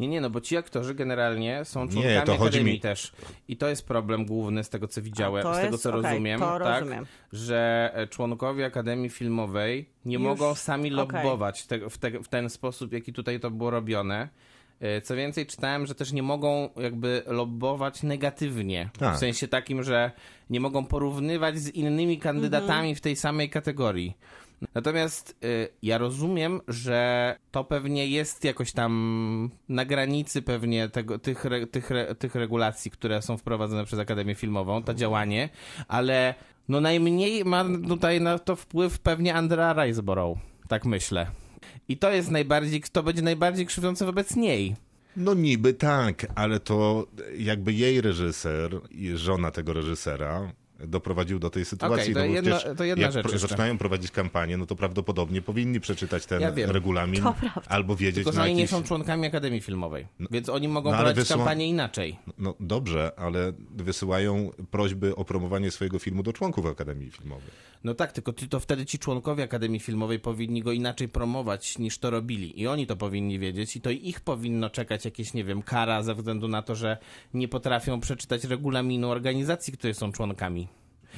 Nie, nie, no bo ci aktorzy generalnie są Nie, członkami to chodzi Akademii mi- też. I to jest problem główny z tego, co widziałem, z tego, jest- co okej, rozumiem, tak, rozumiem. że e, członkowie Akademii Filmowej nie Już- mogą sami lobbować tego, w, te, w ten sposób, jaki tutaj to było robione. E, Co więcej, czytałem, że też nie mogą jakby lobbować negatywnie. Tak. W sensie takim, że nie mogą porównywać z innymi kandydatami w tej samej kategorii. Natomiast y, ja rozumiem, że to pewnie jest jakoś tam na granicy pewnie tego, tych, tych, tych regulacji, które są wprowadzone przez Akademię Filmową, to działanie, ale no najmniej ma tutaj na to wpływ pewnie Andrea Riseborough, tak myślę. I to jest najbardziej, to będzie najbardziej krzywdzące wobec niej. No niby tak, ale to jakby jej reżyser i żona tego reżysera doprowadził do tej sytuacji. Okej, to no przecież to jedna jak rzecz jeszcze. zaczynają prowadzić kampanię, no to prawdopodobnie powinni przeczytać ten Ja wiem. regulamin albo wiedzieć Tylko, że na oni nie jakiś... są członkami Akademii Filmowej, więc oni mogą no prowadzić wysła- kampanię inaczej. No dobrze, ale wysyłają prośby o promowanie swojego filmu do członków Akademii Filmowej. No tak, tylko ty, to wtedy ci członkowie Akademii Filmowej powinni go inaczej promować niż to robili. I oni to powinni wiedzieć i to ich powinno czekać jakieś, nie wiem, kara ze względu na to, że nie potrafią przeczytać regulaminu organizacji, które są członkami.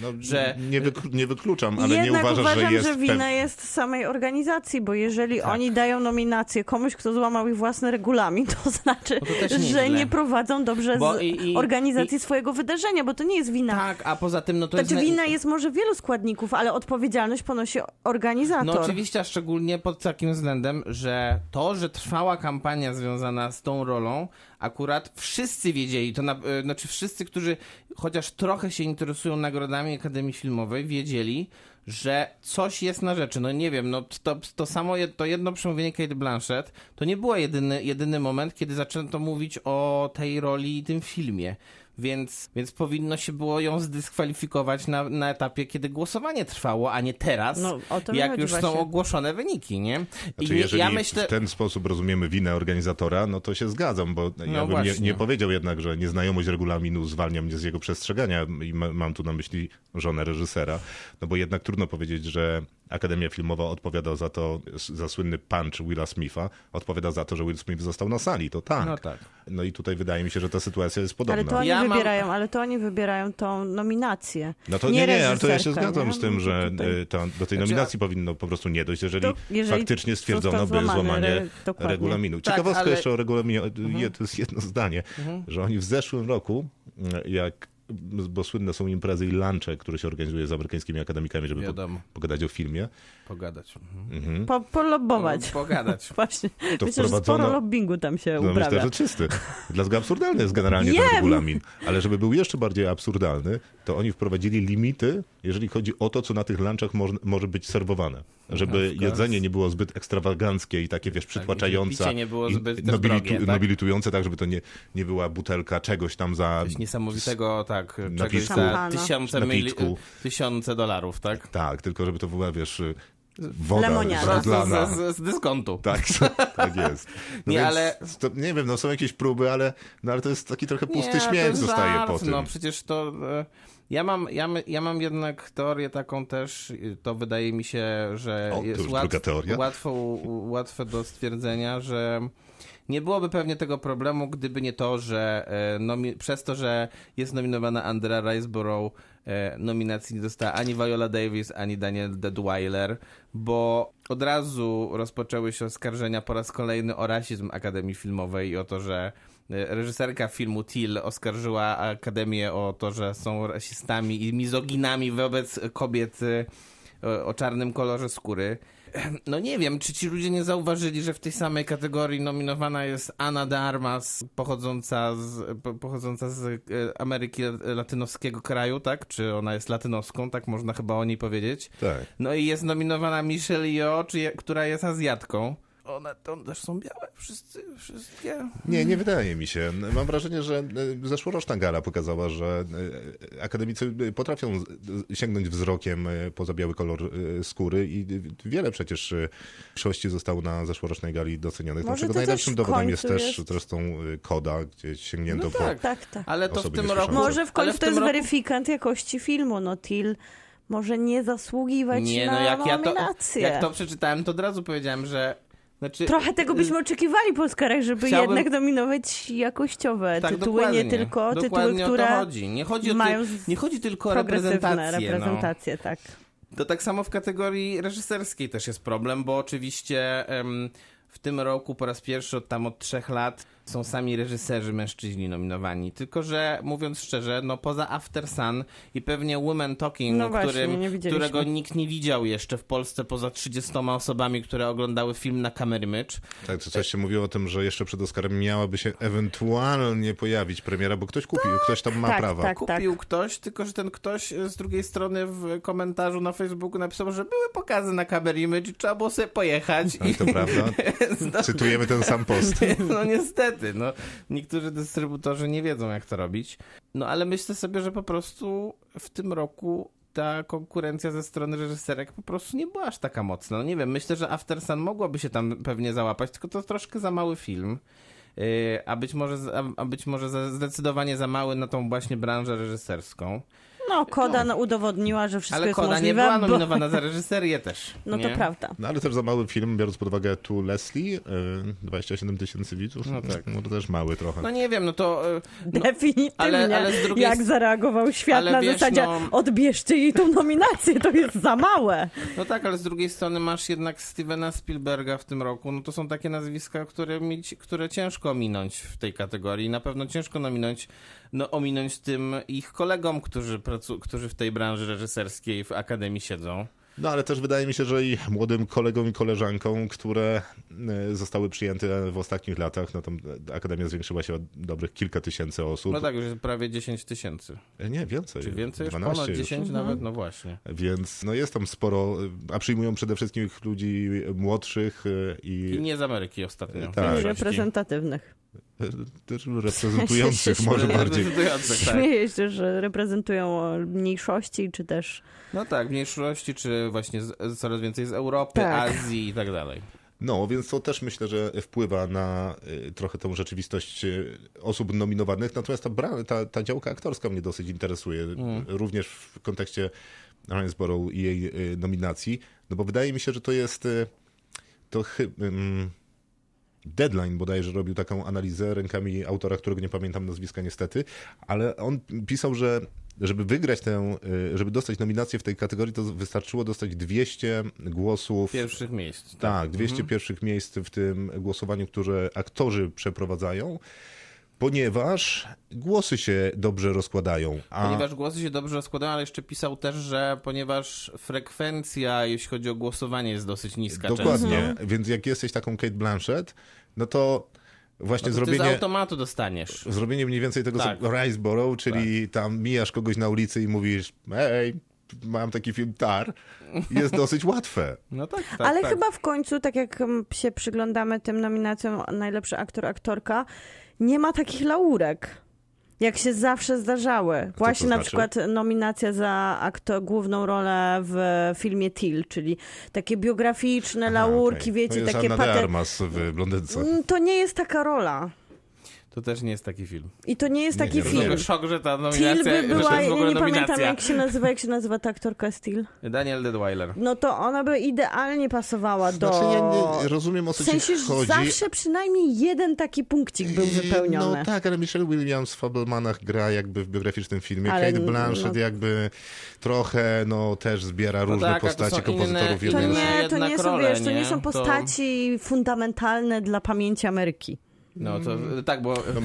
No, Że- nie, wyklu- nie wykluczam, ale nie uważasz, uważam, że jest... że wina jest samej organizacji, bo jeżeli Tak. oni dają nominację komuś, kto złamał ich własny regulamin, to znaczy, No to że nie prowadzą dobrze i- i- organizacji i- swojego wydarzenia, bo to nie jest wina. Tak, a poza tym, no to Znaczy jest... na- wina jest może wielu składników, ale odpowiedzialność ponosi organizator. No oczywiście, a szczególnie pod takim względem, że to, że trwała kampania związana z tą rolą, akurat wszyscy wiedzieli, to na, e, znaczy wszyscy, którzy chociaż trochę się interesują nagrodami Akademii Filmowej, wiedzieli, że coś jest na rzeczy. No nie wiem, no to, to samo, to jedno przemówienie Kate Blanchett, to nie był jedyny, jedyny moment, kiedy zaczęto mówić o tej roli i tym filmie. Więc, więc powinno się było ją zdyskwalifikować na, na etapie, kiedy głosowanie trwało, a nie teraz, No, jak już są właśnie. ogłoszone wyniki, nie? I Znaczy, nie, jeżeli ja myślę... w ten sposób rozumiemy winę organizatora, no to się zgadzam, bo ja bym nie, nie powiedział jednak, że nieznajomość regulaminu zwalnia mnie z jego przestrzegania i ma, mam tu na myśli żonę reżysera, no bo jednak trudno powiedzieć, że Akademia Filmowa odpowiada za to, za słynny punch Willa Smitha, odpowiada za to, że Will Smith został na sali, to tak. No tak. No i tutaj wydaje mi się, że ta sytuacja jest podobna. Ale to oni Ja wybierają, ale to oni wybierają tą nominację. No to nie, nie, ale to ja się zgadzam nie? z tym, że y, to, do tej Znaczy, nominacji powinno po prostu nie dojść, jeżeli, To jeżeli faktycznie stwierdzono by złamanie re- regulaminu. Tak, Ciekawostka ale- jeszcze o regulaminie, je, to jest jedno zdanie, że oni w zeszłym roku, y, jak bo słynne są imprezy i lunche, które się organizuje z amerykańskimi akademikami, żeby po, pogadać o filmie. Pogadać. Mhm. Mhm. Po, polobować. Pogadać. Właśnie. To Myślę, że wprowadzono- sporo lobbingu tam się No uprawia. myślę, że czysty. Dlatego absurdalny jest generalnie ten Wiem. regulamin. Ale żeby był jeszcze bardziej absurdalny, to oni wprowadzili limity, jeżeli chodzi o to, co na tych lunchach może, może być serwowane. Żeby jedzenie nie było zbyt ekstrawaganckie i takie, wiesz, przytłaczające. Tak, nie było i zbyt też drogie, tak? Nobilitujące, tak, żeby to nie, nie była butelka czegoś tam za... Coś niesamowitego, tak, czegoś napisku. za tysiące, mili- tysiące dolarów, tak? Tak, tylko żeby to była, wiesz, woda Lemoniada. Z, z, z dyskontu. Tak, tak jest. No Nie, więc ale- To, nie wiem, no są jakieś próby, ale, no, ale to jest taki trochę pusty Nie, śmiech zostaje żart, po tym. No przecież to... e, Ja mam, ja, my- ja mam jednak teorię taką też, to wydaje mi się, że O, jest łatw. Łatwo, łatwe do stwierdzenia, że nie byłoby pewnie tego problemu, gdyby nie to, że e, przez to, że jest nominowana Andrea Riseborough, e, nominacji nie dostała ani Viola Davis, ani Daniel Deadweiler, bo od razu rozpoczęły się oskarżenia po raz kolejny o rasizm Akademii Filmowej i o to, że e, reżyserka filmu Till oskarżyła Akademię o to, że są rasistami i mizoginami wobec kobiet o czarnym kolorze skóry. No nie wiem, czy ci ludzie nie zauważyli, że w tej samej kategorii nominowana jest Ana de Armas, pochodząca z, po- pochodząca z e, Ameryki Latynoskiego kraju, tak? Czy ona jest latynoską, tak można chyba o niej powiedzieć. Tak. No i jest nominowana Michelle Yeoh, która jest Azjatką. One to też są białe, wszyscy, wszystkie. Nie, nie wydaje mi się. Mam wrażenie, że e, zeszłoroczna gala pokazała, że e, akademicy potrafią z- sięgnąć wzrokiem e, poza biały kolor e, skóry i wiele przecież e, mniejszości zostało na zeszłorocznej gali docenionych. Może Dlaczego to najlepszym w dowodem jest też jest- zresztą e, Koda, gdzie sięgnięto No po... tak. Tak, tak. Ale to w tym roku... Może w końcu to tym jest roku- weryfikant jakości filmu, no Till może nie zasługiwać Nie, na no jak ja to, nominację. jak to przeczytałem, to od razu powiedziałem, że... Znaczy, Trochę tego byśmy oczekiwali po Oscarach, żeby Chciałbym- jednak dominować jakościowe tak, tytuły, nie tylko tytuły, dokładnie które o to chodzi. Nie chodzi, o mają ty, nie chodzi tylko o reprezentację. No. tak. To tak samo w kategorii reżyserskiej też jest problem, bo oczywiście em, w tym roku po raz pierwszy od tam od trzech lat są sami reżyserzy mężczyźni nominowani. Tylko, że mówiąc szczerze, no poza After Sun i pewnie Women Talking, No właśnie, którym, którego nikt nie widział jeszcze w Polsce poza 30 osobami, które oglądały film na Image. Tak, to coś się mówiło o tym, że jeszcze przed Oscarem miałaby się ewentualnie pojawić premiera, bo ktoś kupił, ktoś tam ma tak, prawa. tak. Kupił ktoś, tylko że ten ktoś z drugiej strony w komentarzu na Facebooku napisał, że były pokazy na Image i trzeba było sobie pojechać. Tak, to prawda. Cytujemy ten sam post. no niestety, no. Niektórzy dystrybutorzy nie wiedzą, jak to robić. No ale myślę sobie, że po prostu w tym roku ta konkurencja ze strony reżyserek po prostu nie była aż taka mocna. No nie wiem, myślę, że After Sun mogłaby się tam pewnie załapać, tylko to troszkę za mały film. Yy, a być może, a, być może zdecydowanie za mały na tą właśnie branżę reżyserską. No, Koda no. udowodniła, że wszystko Ale jest Koda nie możliwe. była bo- nominowana za reżyserię też. No nie? to prawda. No ale też za mały film, biorąc pod uwagę tu Leslie, y, 27 tysięcy widzów, No tak. no to też mały trochę. No nie wiem, no to... yy, No, Definitywnie. ale- ale z drugiej Jak zareagował świat ale na wiesz, zasadzie no- odbierzcie jej tą nominację, to jest za małe. No tak, ale z drugiej strony masz jednak Stevena Spielberga w tym roku. No to są takie nazwiska, które, mieć, które ciężko ominąć w tej kategorii. Na pewno ciężko ominąć, no, ominąć tym ich kolegom, którzy, pracu- którzy w tej branży reżyserskiej w Akademii siedzą. No ale też wydaje mi się, że i młodym kolegom i koleżankom, które y, zostały przyjęte w ostatnich latach, no tam Akademia zwiększyła się o dobrych kilka tysięcy osób. No tak, już jest prawie 10 tysięcy. E, Nie, więcej. Czy więcej? Już 12 ponad już. 10 Mhm. nawet? No właśnie. Więc no jest tam sporo, a przyjmują przede wszystkim ludzi młodszych i, I nie z Ameryki ostatnio. Tak. I reprezentatywnych. Y, też reprezentujących może bardziej. Reprezentujących, tak. Śmieję się, że reprezentują mniejszości, czy też... No tak, mniejszości, czy właśnie z, coraz więcej z Europy, Tak. Azji i tak dalej. No, więc to też myślę, że wpływa na y, trochę tą rzeczywistość y, osób nominowanych. Natomiast ta, ta, ta działka aktorska mnie dosyć interesuje, Mm. również w kontekście Rinesborough i jej y, nominacji, no bo wydaje mi się, że to jest y, to chyba. Deadline bodajże robił taką analizę rękami autora, którego nie pamiętam nazwiska niestety, ale on pisał, że żeby wygrać tę, y, żeby dostać nominację w tej kategorii, to wystarczyło dostać 200 głosów. Pierwszych miejsc. tak, 200 pierwszych miejsc w tym głosowaniu, które aktorzy przeprowadzają, ponieważ głosy się dobrze rozkładają. A Ponieważ głosy się dobrze rozkładają, ale jeszcze pisał też, że ponieważ frekwencja, jeśli chodzi o głosowanie, jest dosyć niska dokładnie, często. więc jak jesteś taką Kate Blanchett, no to właśnie No to ty z zrobienie, automatu dostaniesz. zrobienie mniej więcej tego, Tak. co Riceborough, czyli tam mijasz kogoś na ulicy i mówisz, hej, mam taki film Tar, jest dosyć łatwe. No tak, tak Ale tak. chyba w końcu, tak jak mm, się przyglądamy tym nominacjom najlepszy aktor, aktorka, nie ma takich laurek. Jak się zawsze zdarzały. Właśnie na znaczy? przykład nominacja za aktor, główną rolę w filmie Till, czyli takie biograficzne Aha, laurki, okej. wiecie, to jest takie pater... W Blondynce. Mm, To nie jest taka rola. To też nie jest taki film. I to nie jest Nie, taki nie To film. szok, że ta Till nominacja, by że była, to jest w ja ogóle nie pamiętam jak się nazywa, jak się nazywa ta aktorka Steel. Daniel Deadweiler. No to ona by idealnie pasowała do... Znaczy ja nie rozumiem o co W sensie, ci że chodzi. zawsze przynajmniej jeden taki punkcik był wypełniony. No tak, ale Michelle Williams w Fablemanach gra jakby w biograficznym filmie. Ale Kate no- Blanchett no- jakby trochę no też zbiera różne tak, a to postaci są kompozytorów inne- To nie, to nie są, role, wiesz, to nie są To- postaci fundamentalne dla pamięci Ameryki. No to tak, bo No,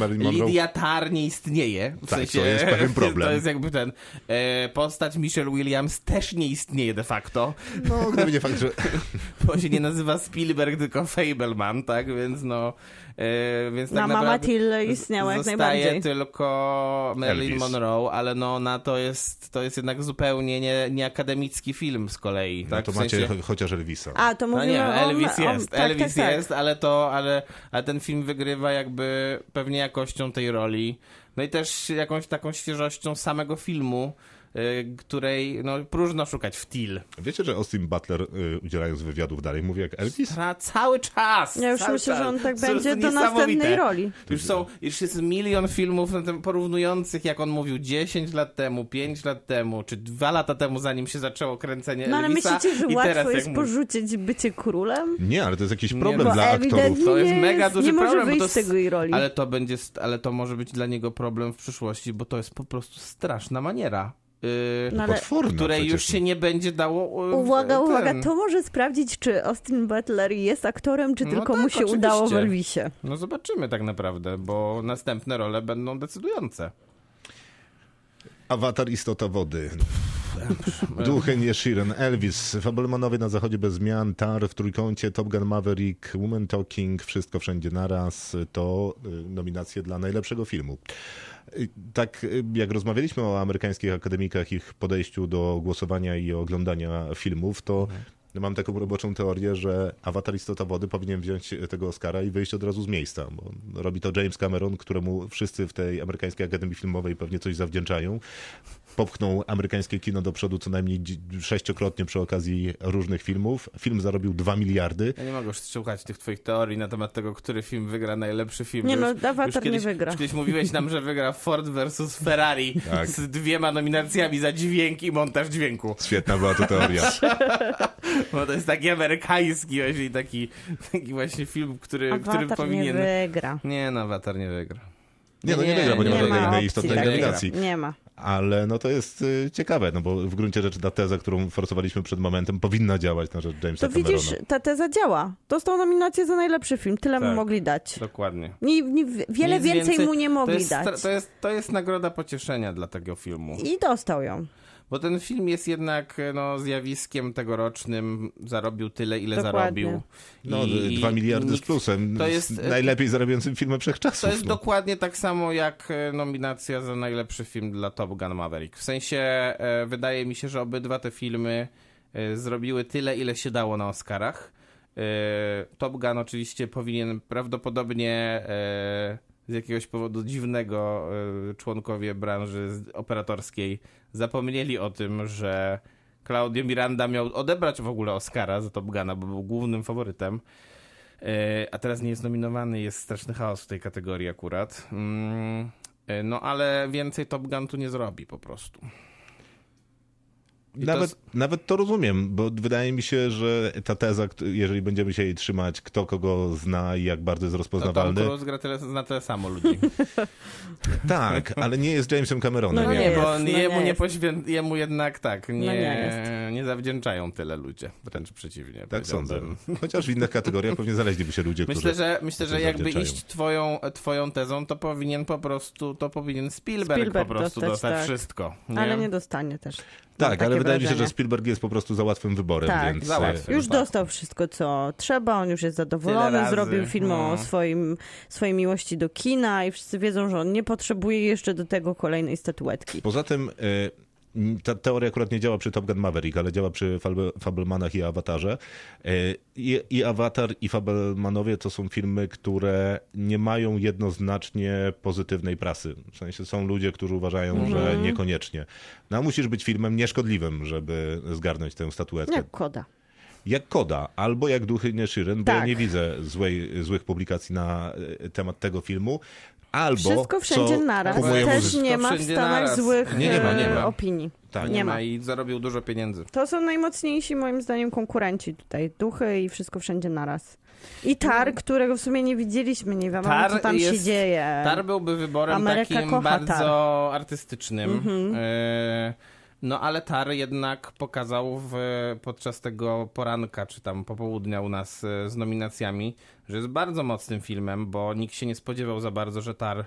Tar nie istnieje. W Tak, sensie, to jest pewien problem. To jest jakby ten. E, postać Michelle Williams też nie istnieje de facto, No, gdyby nie fakt, że bo się nie nazywa Spielberg, tylko Fableman, tak? Więc no. E, więc tak Mama naprawdę Till istniała jak zostaje najbardziej. tylko Marilyn Elvis. Monroe, ale no na to jest, to jest jednak zupełnie nie, nie akademicki film z kolei. no, Tak? to W macie sensie- cho- chociaż Elvisa. A, to No mówimy nie, o... Elvis o, jest, tak, Elvis tak, tak. jest, ale to, ale, ale ten film wygrywa jakby pewnie jakością tej roli, no i też jakąś taką świeżością samego filmu, której no próżno szukać w Till. Wiecie, że Austin Butler y, udzielając wywiadów dalej mówi jak Elvis? Tra cały czas! Ja już cały myślę, czas. że on tak będzie do następnej roli. Już są, już jest milion filmów na tym porównujących, jak on mówił 10 lat temu, 5 lat temu, czy 2 lata temu, zanim się zaczęło kręcenie No ale Elvisa. myślicie, że i łatwo teraz, jak jest mówi- porzucić bycie królem? Nie, ale to jest jakiś Nie, problem bo dla aktorów. To jest nie mega duży nie może problem, bo wyjść to z tego jej roli. Ale to będzie, ale to może być dla niego problem w przyszłości, bo to jest po prostu straszna maniera. Yy, No ale- Potworna której przecież. już się nie będzie dało. yy, Uwaga, ten- uwaga, to może sprawdzić, czy Austin Butler jest aktorem, czy No tylko tak, mu się oczywiście. udało w Elvisie. No zobaczymy tak naprawdę, bo następne role będą decydujące. Awatar Istota Wody. Duchy nie Sheeran, Elvis, Fablemanowie na zachodzie bez zmian, Tar w trójkącie, Top Gun Maverick, Woman Talking, Wszystko Wszędzie Naraz to y, nominacje dla najlepszego filmu. Tak jak rozmawialiśmy o amerykańskich akademikach, ich podejściu do głosowania i oglądania filmów, to mam taką roboczą teorię, że Awatar Istota Wody powinien wziąć tego Oscara i wyjść od razu z miejsca, bo robi to James Cameron, któremu wszyscy w tej amerykańskiej akademii filmowej pewnie coś zawdzięczają popchnął amerykańskie kino do przodu co najmniej sześciokrotnie przy okazji różnych filmów. Film zarobił 2 miliardy. Ja nie mogę już słuchać tych twoich teorii na temat tego, który film wygra najlepszy film. Nie Już- no, już Avatar nie kiedyś, wygra. Już kiedyś mówiłeś nam, że wygra Ford versus Ferrari Tak. z dwiema nominacjami za dźwięk i montaż dźwięku. Świetna była to teoria. Bo to jest taki amerykański właśnie taki, taki właśnie film, który, który Avatar nie powinien... wygra. Nie, no Avatar nie wygra. Nie, no nie wygra, bo nie ma Nie żadnej ma innej opcji istotnej takiej. nominacji. Nie ma. Ale no to jest y, ciekawe, no bo w gruncie rzeczy ta teza, którą forsowaliśmy przed momentem, powinna działać na rzecz Jamesa To Camerona. widzisz, ta teza działa. Dostał nominację za najlepszy film. Tyle mu Tak. mogli dać. Dokładnie. Nie, nie, wiele Nic więcej, mu nie to mogli jest, dać. stra- To jest, to jest nagroda pocieszenia dla tego filmu. I dostał ją. Bo ten film jest jednak no, zjawiskiem tegorocznym. Zarobił tyle, ile Dokładnie. zarobił. No, I- 2 i miliardy z nikt- plusem. to z jest- najlepiej zarabiającym filmem wszechczasów. To jest no. dokładnie tak samo jak e, nominacja za najlepszy film dla Top Gun Maverick. W sensie e, wydaje mi się, że obydwa te filmy e, zrobiły tyle, ile się dało na Oscarach. E, Top Gun oczywiście powinien prawdopodobnie e, z jakiegoś powodu dziwnego e, członkowie branży operatorskiej zapomnieli o tym, że Claudio Miranda miał odebrać w ogóle Oscara za Top Guna, bo był głównym faworytem. E, A teraz nie jest nominowany, jest straszny chaos w tej kategorii akurat. Mm, e, No ale więcej Top Gun tu nie zrobi po prostu. I to Nawet, z- nawet to rozumiem, bo wydaje mi się, że ta teza, jeżeli będziemy się jej trzymać, kto kogo zna i jak bardzo jest To Tom rozpoznawalny, Cruise gra tyle, zna tyle samo ludzi. tak, ale nie jest Jamesem Cameronem. No No nie nie, bo jest, no jemu, nie nie jest. poświę... jemu jednak tak, nie, nie nie, jest. zawdzięczają tyle ludzie. Wręcz przeciwnie. Tak sądzę. Chociaż w innych kategoriach pewnie znaleźliby się ludzie, Myślę, którzy... że, myślę, że jakby iść twoją, twoją tezą, to powinien po prostu, to powinien Spielberg, Spielberg po prostu dostać, dostać, tak. wszystko. Ale nie dostanie też. Tak, ale takie wydaje mi się, że Spielberg jest po prostu za łatwym wyborem, Tak, więc... za łatwym. Już tak. dostał wszystko, co trzeba, on już jest zadowolony, zrobił film o no. swoim, swojej miłości do kina i wszyscy wiedzą, że on nie potrzebuje jeszcze do tego kolejnej statuetki. Poza tym y, ta teoria akurat nie działa przy Top Gun Maverick, ale działa przy Fable, Fablemanach i Awatarze. E, I, I Awatar i Fablemanowie to są filmy, które nie mają jednoznacznie pozytywnej prasy. W sensie są ludzie, którzy uważają, że niekoniecznie. No musisz być filmem nieszkodliwym, żeby zgarnąć tę statuetkę. Jak koda. Jak Koda, albo jak Duchy Nieszyren, bo ja Tak. nie widzę złej, złych publikacji na e, temat tego filmu. Albo Wszystko wszędzie co naraz. Też nie ma w Stanach naraz. złych Nie, nie ma, nie e, ma. opinii. Tak. nie ma. I zarobił dużo pieniędzy. To są najmocniejsi moim zdaniem konkurenci tutaj. Duchy i wszystko wszędzie naraz. I Tar, którego w sumie nie widzieliśmy, nie wiadomo Tar co tam się jest- dzieje. Tar byłby wyborem Ameryka takim kocha bardzo Tar. Artystycznym. E, no ale Tar jednak pokazał w, podczas tego poranka, czy tam popołudnia u nas e, z nominacjami, że jest bardzo mocnym filmem, bo nikt się nie spodziewał za bardzo, że Tar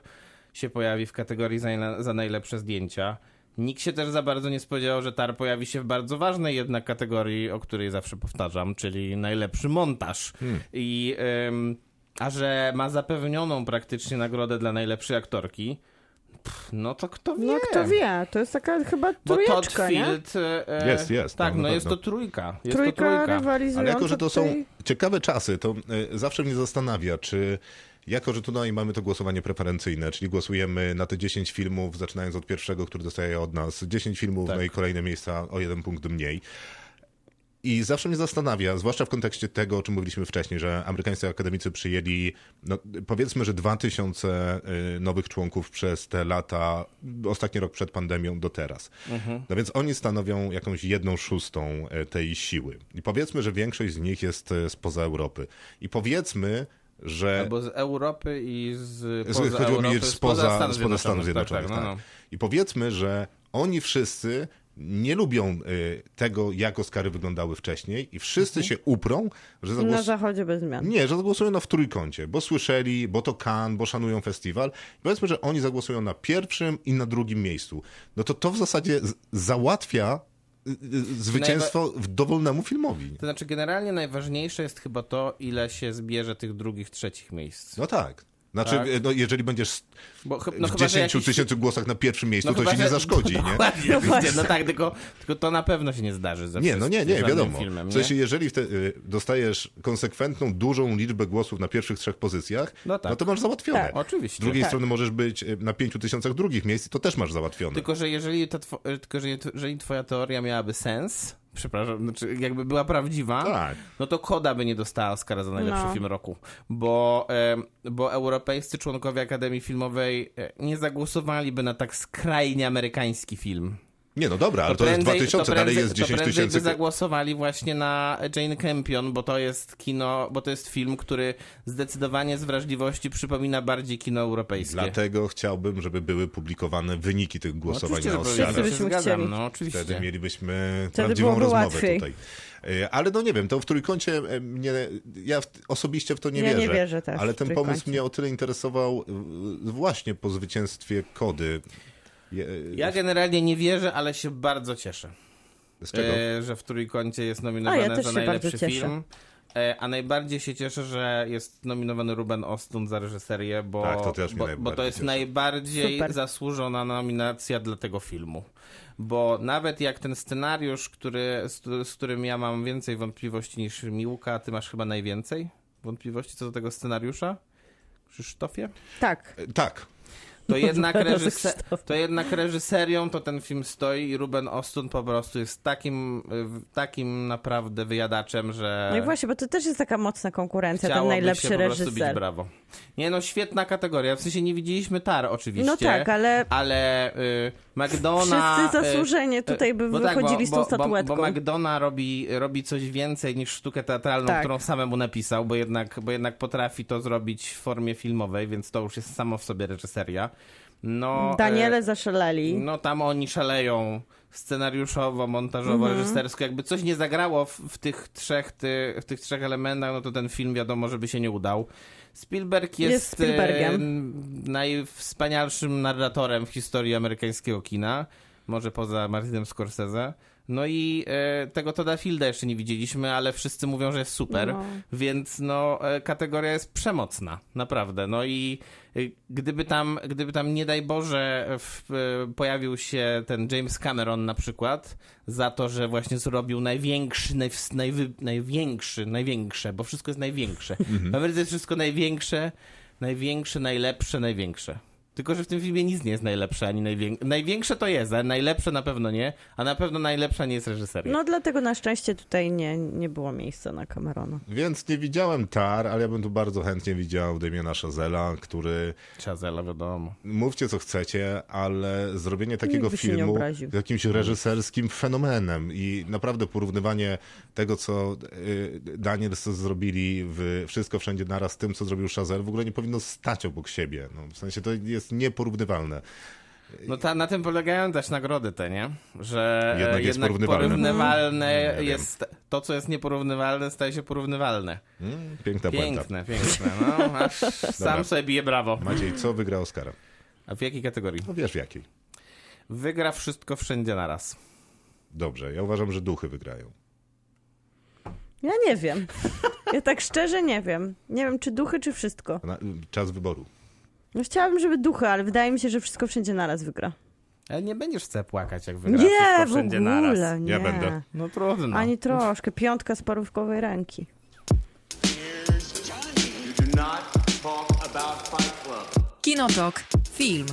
się pojawi w kategorii za, za najlepsze zdjęcia. Nikt się też za bardzo nie spodziewał, że Tar pojawi się w bardzo ważnej jednak kategorii, o której zawsze powtarzam, czyli najlepszy montaż. I, ym, a że ma zapewnioną praktycznie nagrodę dla najlepszej aktorki, pff, no to kto wie? No kto wie, to jest taka chyba Bo Todd trójeczka, nie? Field... e, Jest, jest, Tak, no, no jest to trójka. Jest Trójka, to trójka. rywalizująca Ale jako, że to są ciekawe czasy, to y, zawsze mnie zastanawia, czy jako, że tutaj mamy to głosowanie preferencyjne, czyli głosujemy na te 10 filmów, zaczynając od pierwszego, który dostaje od nas 10 filmów, Tak. no i kolejne miejsca o jeden punkt mniej. I zawsze mnie zastanawia, zwłaszcza w kontekście tego, o czym mówiliśmy wcześniej, że amerykańscy akademicy przyjęli, no, powiedzmy, że 2000 y, nowych członków przez te lata, ostatni rok przed pandemią do teraz. No więc oni stanowią jakąś jedną szóstą y, tej siły. I powiedzmy, że większość z nich jest y, spoza Europy. I powiedzmy, że... Albo z Europy i z poza Chodziło mi Europy, spoza, spoza Stanów Zjednoczonych. Zjednoczonych. Tak, tak, no, tak. no. I powiedzmy, że oni wszyscy nie lubią y, tego, jak Oscary wyglądały wcześniej i wszyscy się uprą, że Na zagłos... zachodzie bez zmian. Nie, że zagłosują na w trójkącie, bo słyszeli, bo to Cannes, bo szanują festiwal. I powiedzmy, że oni zagłosują na pierwszym i na drugim miejscu. No to to w zasadzie z- załatwia y, y, zwycięstwo w dowolnemu filmowi. To znaczy, generalnie najważniejsze jest chyba to, ile się zbierze tych drugich, trzecich miejsc. No tak. Znaczy, Tak. y, no, jeżeli będziesz Bo, no w chyba, że 10 jakiś- tysięcy głosach na pierwszym miejscu, to chyba, ci nie że- zaszkodzi, nie? Dokładnie, No no, właśnie. no tak, tylko, tylko to na pewno się nie zdarzy ze Nie, no nie, nie, wiadomo. Filmem, w nie? sensie, jeżeli wte, y, dostajesz konsekwentną, dużą liczbę głosów na pierwszych trzech pozycjach, no, No tak. to masz załatwione. Tak. Oczywiście. Z drugiej Tak. strony możesz być y, na pięciu tysiącach drugich miejsc to też masz załatwione. Tylko, że jeżeli, ta two, tylko, że jeżeli twoja teoria miałaby sens, przepraszam, znaczy jakby była prawdziwa, Tak. no to Koda by nie dostała Oscara za najlepszy No. film roku. Bo, bo europejscy członkowie Akademii Filmowej e, nie zagłosowaliby na tak skrajnie amerykański film. Nie, no dobra, ale to, jest 2000, to dalej prędzej- jest 10 to prędzej tysięcy. by zagłosowali właśnie na Jane Campion, bo to jest kino, bo to jest film, który zdecydowanie z wrażliwości przypomina bardziej kino europejskie. Dlatego chciałbym, żeby były publikowane wyniki tych głosowań Oczywiście, na że Oscara. powinny, się Byśmy zgadzam, no oczywiście. Wtedy mielibyśmy Wtedy prawdziwą rozmowę łatwiej. tutaj. Y, Ale no nie wiem, to w trójkącie e, mnie, ja w, osobiście w to nie Ja nie wierzę. wierzę też ale ten pomysł mnie o tyle interesował właśnie po zwycięstwie Kody. Je- Ja generalnie nie wierzę, ale się bardzo cieszę, Z czego? e, że w Trójkącie jest nominowany ja za najlepszy film. E, A najbardziej się cieszę, że jest nominowany Ruben Ostlund za reżyserię, bo, Tak, to też mnie bo, bo to jest cieszy. najbardziej Super. zasłużona nominacja dla tego filmu. Bo nawet jak ten scenariusz, który, z, z którym ja mam więcej wątpliwości niż Miłka, ty masz chyba najwięcej wątpliwości co do tego scenariusza? Krzysztofie? Tak. E, Tak. To jednak, Zaraz reżyse- Krzysztof. to jednak reżyserią to ten film stoi i Ruben Ostun po prostu jest takim, takim naprawdę wyjadaczem, że No i właśnie, bo to też jest taka mocna konkurencja, ten najlepszy się po prostu bić reżyser. brawo. Nie no, świetna kategoria. W sensie nie widzieliśmy Tar oczywiście. No tak, ale Ale y, McDona... wszyscy zasłużenie tutaj by bo tak, wychodzili z tą bo, statuetką. Bo, bo McDona robi, robi coś więcej niż sztukę teatralną, Tak. którą samemu napisał, bo jednak, bo jednak potrafi to zrobić w formie filmowej, więc to już jest samo w sobie reżyseria. No, Daniele e, zaszaleli. no tam oni szaleją scenariuszowo, montażowo, Mhm. reżysersko. Jakby coś nie zagrało w, w, tych trzech, ty, w tych trzech elementach, no to ten film wiadomo, żeby się nie udał. Spielberg jest, Jest Spielbergiem. e, najwspanialszym narratorem w historii amerykańskiego kina, może poza Martinem Scorsese. No i e, tego Toda Fielda jeszcze nie widzieliśmy, ale wszyscy mówią, że jest super, No. więc no e, kategoria jest przemocna, naprawdę. No i e, gdyby tam, gdyby tam nie daj Boże w, e, pojawił się ten James Cameron na przykład za to, że właśnie zrobił największy, naj, najwy, największy, największe, bo wszystko jest największe. W Ameryce jest wszystko największe, największe, najlepsze, największe. Tylko, że w tym filmie nic nie jest najlepsze, ani największe. Największe to jest, ale najlepsze na pewno nie, a na pewno najlepsza nie jest reżyseria. No dlatego na szczęście tutaj nie, nie było miejsca na Camerona. Więc nie widziałem Tar, ale ja bym tu bardzo chętnie widział Damiena Chazela, który Chazela, wiadomo. mówcie co chcecie, ale zrobienie takiego filmu jakimś reżyserskim fenomenem i naprawdę porównywanie tego, co y, Daniels zrobili w Wszystko Wszędzie Naraz z tym, co zrobił Chazel, w ogóle nie powinno stać obok siebie. No, w sensie to jest nieporównywalne. No ta, na tym polegają też nagrody te, nie? Że Jednak jest porównywalne. porównywalne Mhm. Nie jest... To, co jest nieporównywalne, staje się porównywalne. Mm, piękna puenta. Piękne, piękne. No, aż sam sobie bije brawo. Maciej, co wygra Oscara? A w jakiej kategorii? No wiesz w jakiej. Wygra wszystko wszędzie naraz. Dobrze, ja uważam, że duchy wygrają. Ja nie wiem. Ja tak szczerze nie wiem. Nie wiem, czy duchy, czy wszystko. Na, czas wyboru. No chciałabym, żeby duchy, ale wydaje mi się, że wszystko wszędzie naraz wygra. Ale nie będziesz chce płakać, jak wygra Nie, wszystko w wszędzie ogóle, naraz. nie. Ja będę. No trudno. Ani troszkę. Piątka z parówkowej ręki. Kinotok. Film.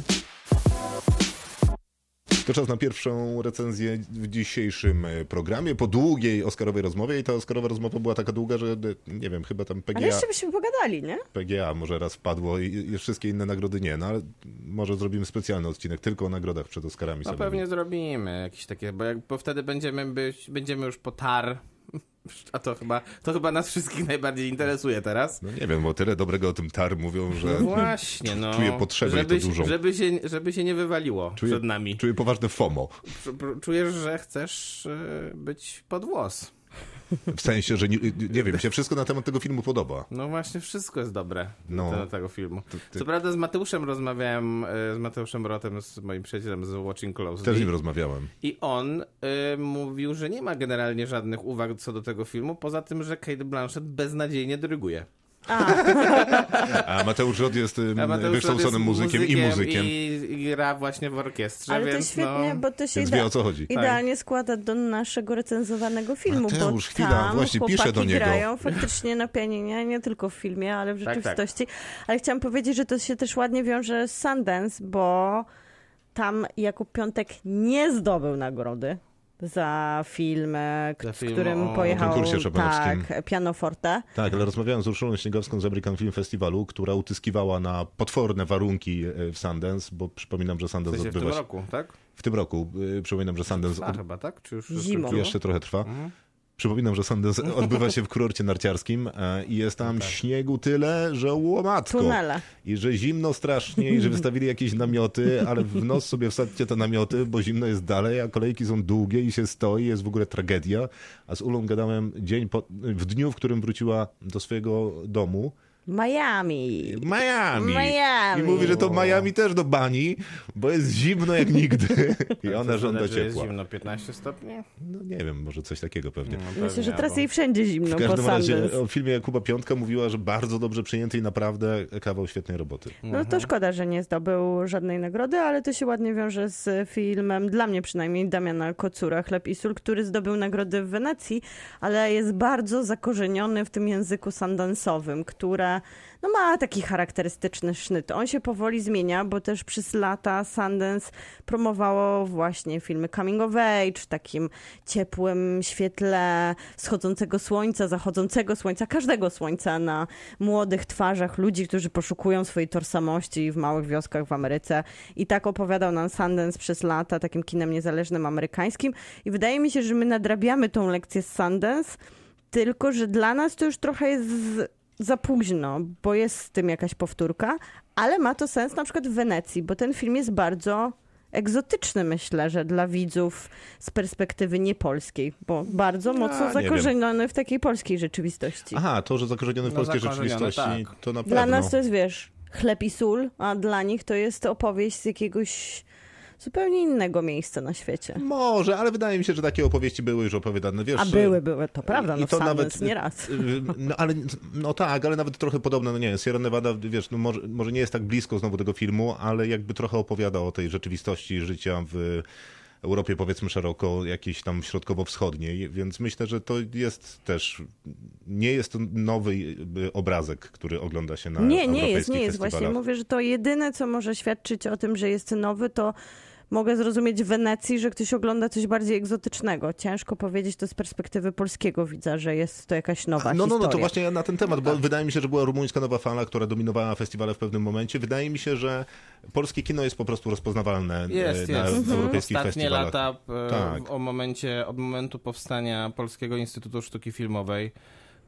To czas na pierwszą recenzję w dzisiejszym e, programie, po długiej Oscarowej rozmowie i ta Oscarowa rozmowa była taka długa, że e, nie wiem, chyba tam Ale PGA, jeszcze byśmy pogadali, nie? PGA może raz wpadło i, i wszystkie inne nagrody nie, no ale może zrobimy specjalny odcinek tylko o nagrodach przed Oscarami. No sobie. pewnie zrobimy jakieś takie, bo, jak, bo wtedy będziemy, być, będziemy już po tar. A to chyba, to chyba nas wszystkich najbardziej interesuje teraz. No nie wiem, bo tyle dobrego o tym TAR mówią, że No właśnie, no. czuję potrzebę i żeby, to dużą. Żeby się, żeby się nie wywaliło czuję, przed nami. czuję poważne FOMO. Czu- Czujesz, że chcesz e, być pod włos. W sensie, że nie, nie wiem, mi się wszystko na temat tego filmu podoba. No właśnie, wszystko jest dobre No. na temat tego filmu. Co prawda z Mateuszem rozmawiałem, e, z Mateuszem Rotem, z moim przyjacielem z Watching Closely. Też z nim rozmawiałem. I on y, mówił, że nie ma generalnie żadnych uwag co do tego filmu, poza tym, że Kate Blanchett beznadziejnie dyryguje. A Mateusz Rod jest A Mateusz wykształconym jest muzykiem, i muzykiem, I, i gra właśnie w orkiestrze, Ale to więc świetnie, no... bo to się ida- wie o co chodzi. idealnie składa do naszego recenzowanego filmu, Mateusz, bo chwila, tam właśnie piszę do niego. grają faktycznie na pianinie, nie tylko w filmie, ale w Tak, tak. rzeczywistości. Ale chciałam powiedzieć, że to się też ładnie wiąże z Sundance, bo tam Jakub Piątek nie zdobył nagrody za film, e, Za z film którym o pojechał tak, Pianoforte. Tak, ale rozmawiałem z Urszulą Śniegowską z American Film Festivalu, która utyskiwała na potworne warunki e, w Sundance, bo przypominam, że W Sundance sensie w tym odbywa się... roku, tak? W tym roku. e, Przypominam, że Sundance Trwa od... chyba, tak? Czy już Zimą. jeszcze trochę trwa. Przypominam, że Sundance odbywa się w kurorcie narciarskim e, i jest tam śniegu tyle, że łomatko. Tunele. I że zimno strasznie i że wystawili jakieś namioty, ale w nos sobie wsadźcie te namioty, bo zimno jest dalej, a kolejki są długie i się stoi, jest w ogóle tragedia. A z Ulą gadałem dzień po, w dniu, w którym wróciła do swojego domu. Miami. Miami. Miami. I mówi, że to Miami też do bani, bo jest zimno jak nigdy. I ona żąda że jest ciepła. zimno 15 stopni? No nie wiem, może coś takiego pewnie. No, Myślę, pewnie, że teraz albo- jej wszędzie zimno W po każdym razie Sundance. o filmie Jakuba Piątka mówiła, że bardzo dobrze przyjęty i naprawdę kawał świetnej roboty. No to szkoda, że nie zdobył żadnej nagrody, ale to się ładnie wiąże z filmem, dla mnie przynajmniej, Damiana Kocura, Chleb i Sól, który zdobył nagrody w Wenecji, ale jest bardzo zakorzeniony w tym języku sandansowym, które no, ma taki charakterystyczny sznyt. On się powoli zmienia, bo też przez lata Sundance promowało właśnie filmy coming of age, w takim ciepłym świetle wschodzącego słońca, zachodzącego słońca, każdego słońca na młodych twarzach ludzi, którzy poszukują swojej tożsamości w małych wioskach w Ameryce. I tak opowiadał nam Sundance przez lata, takim kinem niezależnym amerykańskim. I wydaje mi się, że my nadrabiamy tą lekcję z Sundance, tylko że dla nas to już trochę jest za późno, bo jest z tym jakaś powtórka, ale ma to sens na przykład w Wenecji, bo ten film jest bardzo egzotyczny, myślę, że dla widzów z perspektywy niepolskiej, bo bardzo mocno nie wiem. zakorzeniony w takiej polskiej rzeczywistości. Aha, to, że zakorzeniony w No, polskiej zakorzeniony, rzeczywistości, tak. to na Dla pewno. nas to jest, wiesz, chleb i sól, a dla nich to jest opowieść z jakiegoś zupełnie innego miejsca na świecie. Może, ale wydaje mi się, że takie opowieści były już opowiadane, wiesz. A były, były, to prawda, no to nawet nie raz. y, No, ale, no tak, ale nawet trochę podobne, no nie wiem, Sierra Nevada, wiesz, no może, może nie jest tak blisko znowu tego filmu, ale jakby trochę opowiada o tej rzeczywistości życia w Europie, powiedzmy szeroko, jakiejś tam środkowo-wschodniej, więc myślę, że to jest też, nie jest to nowy y, obrazek, który ogląda się na Nie, nie jest, nie jest. Właśnie mówię, że to jedyne, co może świadczyć o tym, że jest nowy, to mogę zrozumieć w Wenecji, że ktoś ogląda coś bardziej egzotycznego. Ciężko powiedzieć to z perspektywy polskiego widza, że jest to jakaś nowa No, no, historia. no, to właśnie na ten temat, bo wydaje mi się, że była rumuńska nowa fala, która dominowała festiwale w pewnym momencie. Wydaje mi się, że polskie kino jest po prostu rozpoznawalne Jest, e, na jest. europejskich Ostatnie festiwalach. lata e, Tak. w- o momencie, od momentu powstania Polskiego Instytutu Sztuki Filmowej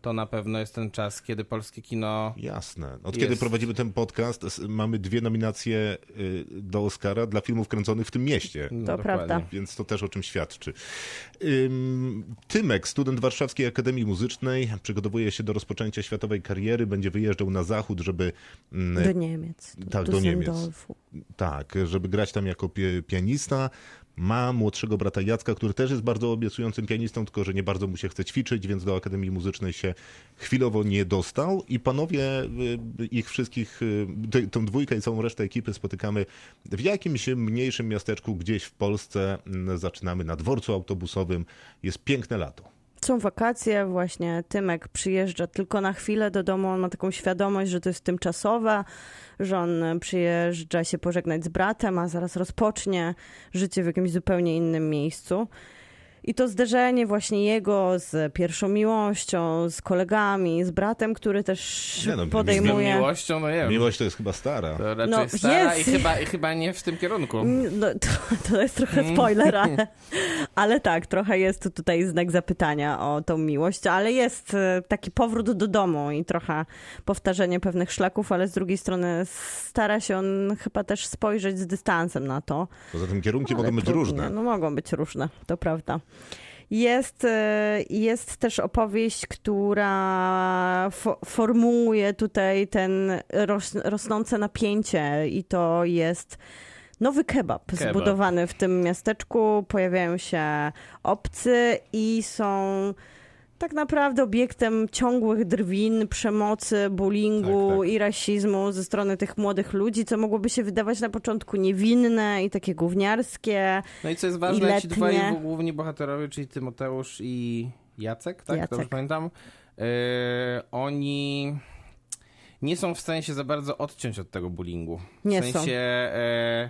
to na pewno jest ten czas, kiedy polskie kino Jasne. Od Jest. kiedy prowadzimy ten podcast, mamy dwie nominacje y, do Oscara dla filmów kręconych w tym mieście. no, To dokładnie. prawda. Więc to też o czym świadczy. Ym, Tymek, student Warszawskiej Akademii Muzycznej, przygotowuje się do rozpoczęcia światowej kariery, będzie wyjeżdżał na zachód, żeby mm, Do Niemiec. Tak, do Niemiec. Düsseldorfu. Tak, żeby grać tam jako pianista. Ma młodszego brata Jacka, który też jest bardzo obiecującym pianistą, tylko że nie bardzo mu się chce ćwiczyć, więc do Akademii Muzycznej się chwilowo nie dostał. I panowie, y, ich wszystkich, y, tą dwójkę i całą resztę ekipy spotykamy w jakimś mniejszym miasteczku gdzieś w Polsce. Zaczynamy na dworcu autobusowym. Jest piękne lato. Są wakacje, właśnie Tymek przyjeżdża tylko na chwilę do domu, on ma taką świadomość, że to jest tymczasowe, że on przyjeżdża się pożegnać z bratem, a zaraz rozpocznie życie w jakimś zupełnie innym miejscu. I to zderzenie właśnie jego z pierwszą miłością, z kolegami, z bratem, który też Nie no, Z podejmuje... miłością, no nie wiem. Miłość to jest chyba stara. To raczej No, stara jest. i chyba, i chyba nie w tym kierunku. No, to, to jest trochę spoiler, ale, ale tak, trochę jest tu tutaj znak zapytania o tą miłość, ale jest e, taki powrót do domu i trochę powtarzanie pewnych szlaków, ale z drugiej strony stara się on chyba też spojrzeć z dystansem na to. Poza tym kierunki Ale mogą być różne. No mogą być różne, to prawda. Jest, e, jest też opowieść, która fo- formułuje tutaj ten ros, rosnące napięcie i to jest nowy kebab, Kebab. zbudowany w tym miasteczku. Pojawiają się obcy i są tak naprawdę obiektem ciągłych drwin, przemocy, bullyingu Tak, tak. i rasizmu ze strony tych młodych ludzi, co mogłoby się wydawać na początku niewinne i takie gówniarskie. No i co jest ważne, ci dwaj główni bohaterowie, czyli Tymoteusz i Jacek, tak? Jacek. Dobrze pamiętam? Yy, oni nie są w stanie się za bardzo odciąć od tego bullyingu. W Nie sensie są. e,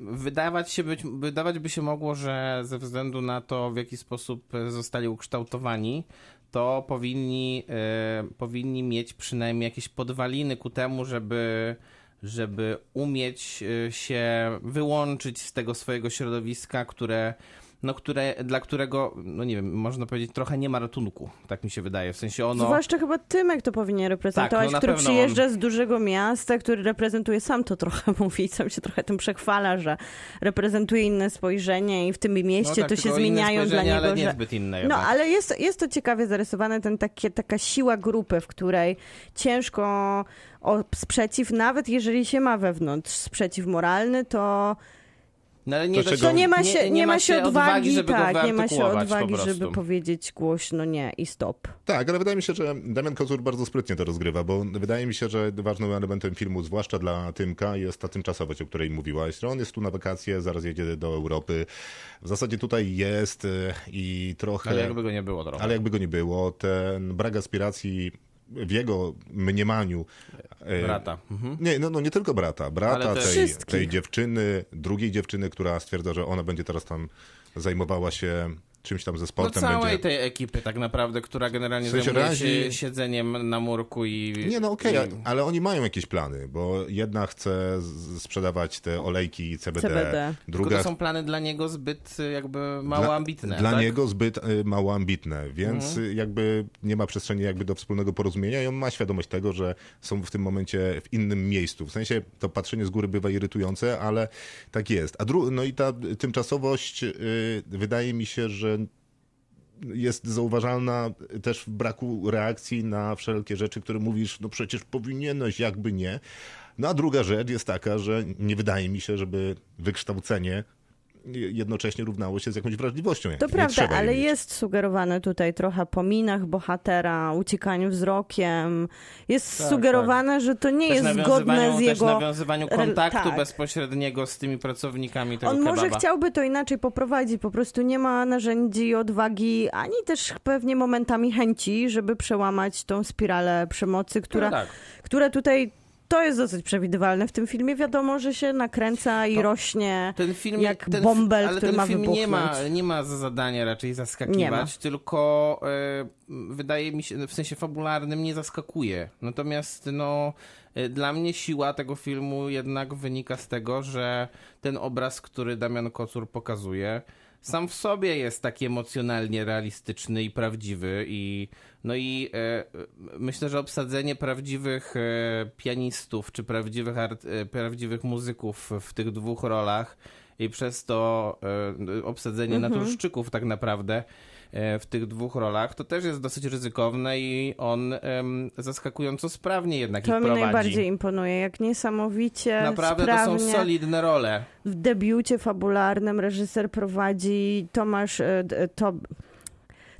wydawać, się być, wydawać by się mogło, że ze względu na to, w jaki sposób zostali ukształtowani, to powinni, e, powinni mieć przynajmniej jakieś podwaliny ku temu, żeby żeby umieć e, się wyłączyć z tego swojego środowiska, które, no, które, dla którego, no nie wiem, można powiedzieć, trochę nie ma ratunku, tak mi się wydaje. W sensie ono... Zwłaszcza chyba Tymek to powinien reprezentować, Tak, no który przyjeżdża z dużego miasta, który reprezentuje, sam to trochę mówi, sam się trochę tym przechwala, że reprezentuje inne spojrzenie i w tym mieście no tak, to się zmieniają dla niego, ale że... inne No, ale jest, jest to ciekawie zarysowane, ten takie, taka siła grupy, w której ciężko o sprzeciw, nawet jeżeli się ma wewnątrz sprzeciw moralny, to, No, ale nie, To czego- to nie ma się, nie, ma się odwagi, żeby tak, go nie ma się po odwagi, prostu. żeby powiedzieć głośno nie i stop. Tak, ale wydaje mi się, że Damian Kozur bardzo sprytnie to rozgrywa, bo wydaje mi się, że ważnym elementem filmu, zwłaszcza dla Tymka, jest ta tymczasowość, o której mówiłaś. Że on jest tu na wakacje, zaraz jedzie do Europy. W zasadzie tutaj jest e, i trochę... Ale jakby go nie było trochę. Ale jakby go nie było, ten brak aspiracji w jego mniemaniu... e, Brata. Mhm. Nie, no, no nie tylko brata, brata tej, Wszystkich. tej dziewczyny, drugiej dziewczyny, która stwierdza, że ona będzie teraz tam zajmowała się czymś tam ze No sportem. całej będzie... tej ekipy tak naprawdę, która generalnie W sensie zajmuje razi- się siedzeniem na murku i... Nie, no okej, a- ale oni mają jakieś plany, bo jedna chce sprzedawać te olejki CBD, CBD. Tylko druga to są plany dla niego zbyt y, jakby mało dla, ambitne. Dla tak? niego zbyt y, mało ambitne, więc Mhm. jakby nie ma przestrzeni jakby do wspólnego porozumienia i on ma świadomość tego, że są w tym momencie w innym miejscu. W sensie to patrzenie z góry bywa irytujące, ale tak jest. A dru- no i ta tymczasowość y, wydaje mi się, że jest zauważalna też w braku reakcji na wszelkie rzeczy, które mówisz, no przecież powinieneś, jakby nie. No a druga rzecz jest taka, że nie wydaje mi się, żeby wykształcenie jednocześnie równało się z jakąś wrażliwością. To nie prawda, ale jest sugerowane tutaj trochę po minach bohatera, uciekaniu wzrokiem. Jest Tak, sugerowane, że to nie Też jest zgodne z Też jego... nawiązywaniu kontaktu tak. bezpośredniego z tymi pracownikami tego On może kebaba. chciałby to inaczej poprowadzić, po prostu nie ma narzędzi, odwagi, ani też pewnie momentami chęci, żeby przełamać tą spiralę przemocy, która, No tak. która tutaj, to jest dosyć przewidywalne w tym filmie. Wiadomo, że się nakręca i To- rośnie Ten film, jak ten, bąbel, ale który ten ma film nie ma, wybuchnąć. nie ma za zadanie raczej zaskakiwać, tylko e, wydaje mi się, w sensie fabularnym nie zaskakuje. Natomiast no, e, dla mnie siła tego filmu jednak wynika z tego, że ten obraz, który Damian Kocur pokazuje, sam w sobie jest taki emocjonalnie realistyczny i prawdziwy i no i e, myślę, że obsadzenie prawdziwych e, pianistów czy prawdziwych, art, e, prawdziwych muzyków w tych dwóch rolach i przez to e, obsadzenie naturszczyków tak naprawdę w tych dwóch rolach, to też jest dosyć ryzykowne i on em, zaskakująco sprawnie jednak To ich mi prowadzi. najbardziej imponuje, jak niesamowicie Naprawdę sprawnie to są solidne role. w debiucie fabularnym reżyser prowadzi Tomasz, e, d- to,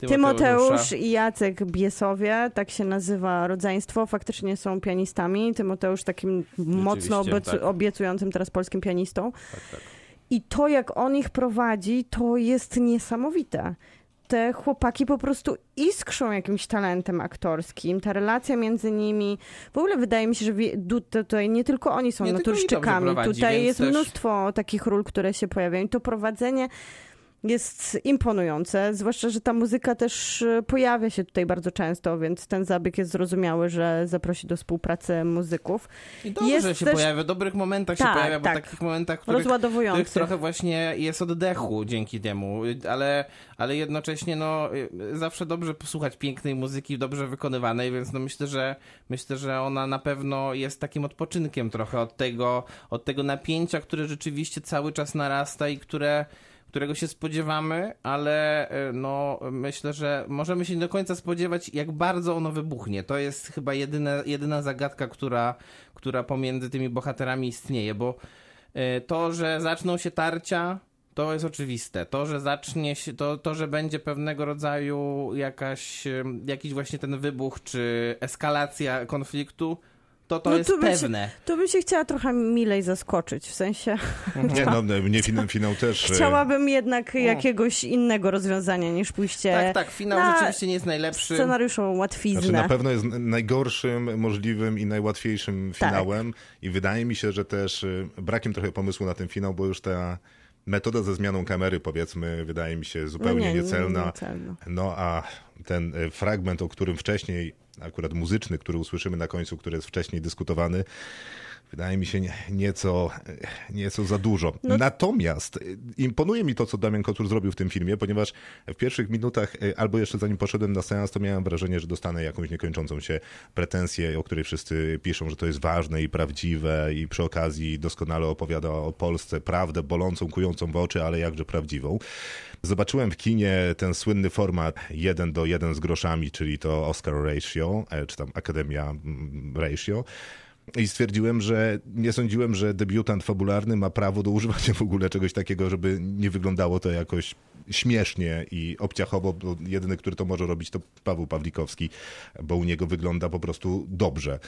Tymoteusz i Jacek Biesowie, tak się nazywa rodzeństwo, faktycznie są pianistami. Tymoteusz takim mocno obiecu- tak. obiecującym teraz polskim pianistą. Tak, tak. I to, jak on ich prowadzi, to jest niesamowite. Te chłopaki po prostu iskrzą jakimś talentem aktorskim. Ta relacja między nimi. W ogóle wydaje mi się, że tutaj nie tylko oni są Nie naturszczykami. prowadzi, Tutaj jest też- mnóstwo takich ról, które się pojawiają. I to prowadzenie jest imponujące, zwłaszcza, że ta muzyka też e, pojawia się tutaj bardzo często, więc ten zabieg jest zrozumiały, że zaprosi do współpracy muzyków. I dobrze Jest się też- pojawia, w dobrych momentach się Tak, pojawia, bo tak. takich momentach, w których, których trochę właśnie jest oddechu dzięki temu, ale, ale jednocześnie no, y, zawsze dobrze posłuchać pięknej muzyki, dobrze wykonywanej, więc no myślę, że myślę, że ona na pewno jest takim odpoczynkiem trochę od tego, od tego napięcia, które rzeczywiście cały czas narasta i które którego się spodziewamy, ale y, no, myślę, że możemy się nie do końca spodziewać, jak bardzo ono wybuchnie. To jest chyba jedyna, jedyna zagadka, która, która pomiędzy tymi bohaterami istnieje, bo y, to, że zaczną się tarcia, to jest oczywiste. To, że zacznie się, to, to że będzie pewnego rodzaju jakaś, jakiś właśnie ten wybuch, czy eskalacja konfliktu, to to No jest tu by się- pewne. To bym się chciała trochę milej zaskoczyć, w sensie Nie, no, mnie finał, finał też... e, chciałabym jednak jakiegoś innego rozwiązania niż pójście Tak, tak, finał na rzeczywiście nie jest najlepszy. scenariuszową łatwiznę. Znaczy na pewno jest najgorszym możliwym i najłatwiejszym Tak. finałem i wydaje mi się, że też y, brakiem trochę pomysłu na ten finał, bo już ta metoda ze zmianą kamery powiedzmy wydaje mi się zupełnie No nie, nie, niecelna. niecelna. No a ten y, fragment, o którym wcześniej, akurat muzyczny, który usłyszymy na końcu, który jest wcześniej dyskutowany, wydaje mi się nie- nieco, nieco za dużo. No- Natomiast y, imponuje mi to, co Damian Kocur zrobił w tym filmie, ponieważ w pierwszych minutach, y, albo jeszcze zanim poszedłem na seans, to miałem wrażenie, że dostanę jakąś niekończącą się pretensję, o której wszyscy piszą, że to jest ważne i prawdziwe i przy okazji doskonale opowiada o Polsce prawdę bolącą, kującą w oczy, ale jakże prawdziwą. Zobaczyłem w kinie ten słynny format 1 do 1 z groszami, czyli to Oscar Ratio, e, czy tam Akademia mm, Ratio. I stwierdziłem, że nie sądziłem, że debiutant fabularny ma prawo do używania w ogóle czegoś takiego, żeby nie wyglądało to jakoś śmiesznie i obciachowo. Bo jedyny, który to może robić, to Paweł Pawlikowski, bo u niego wygląda po prostu dobrze.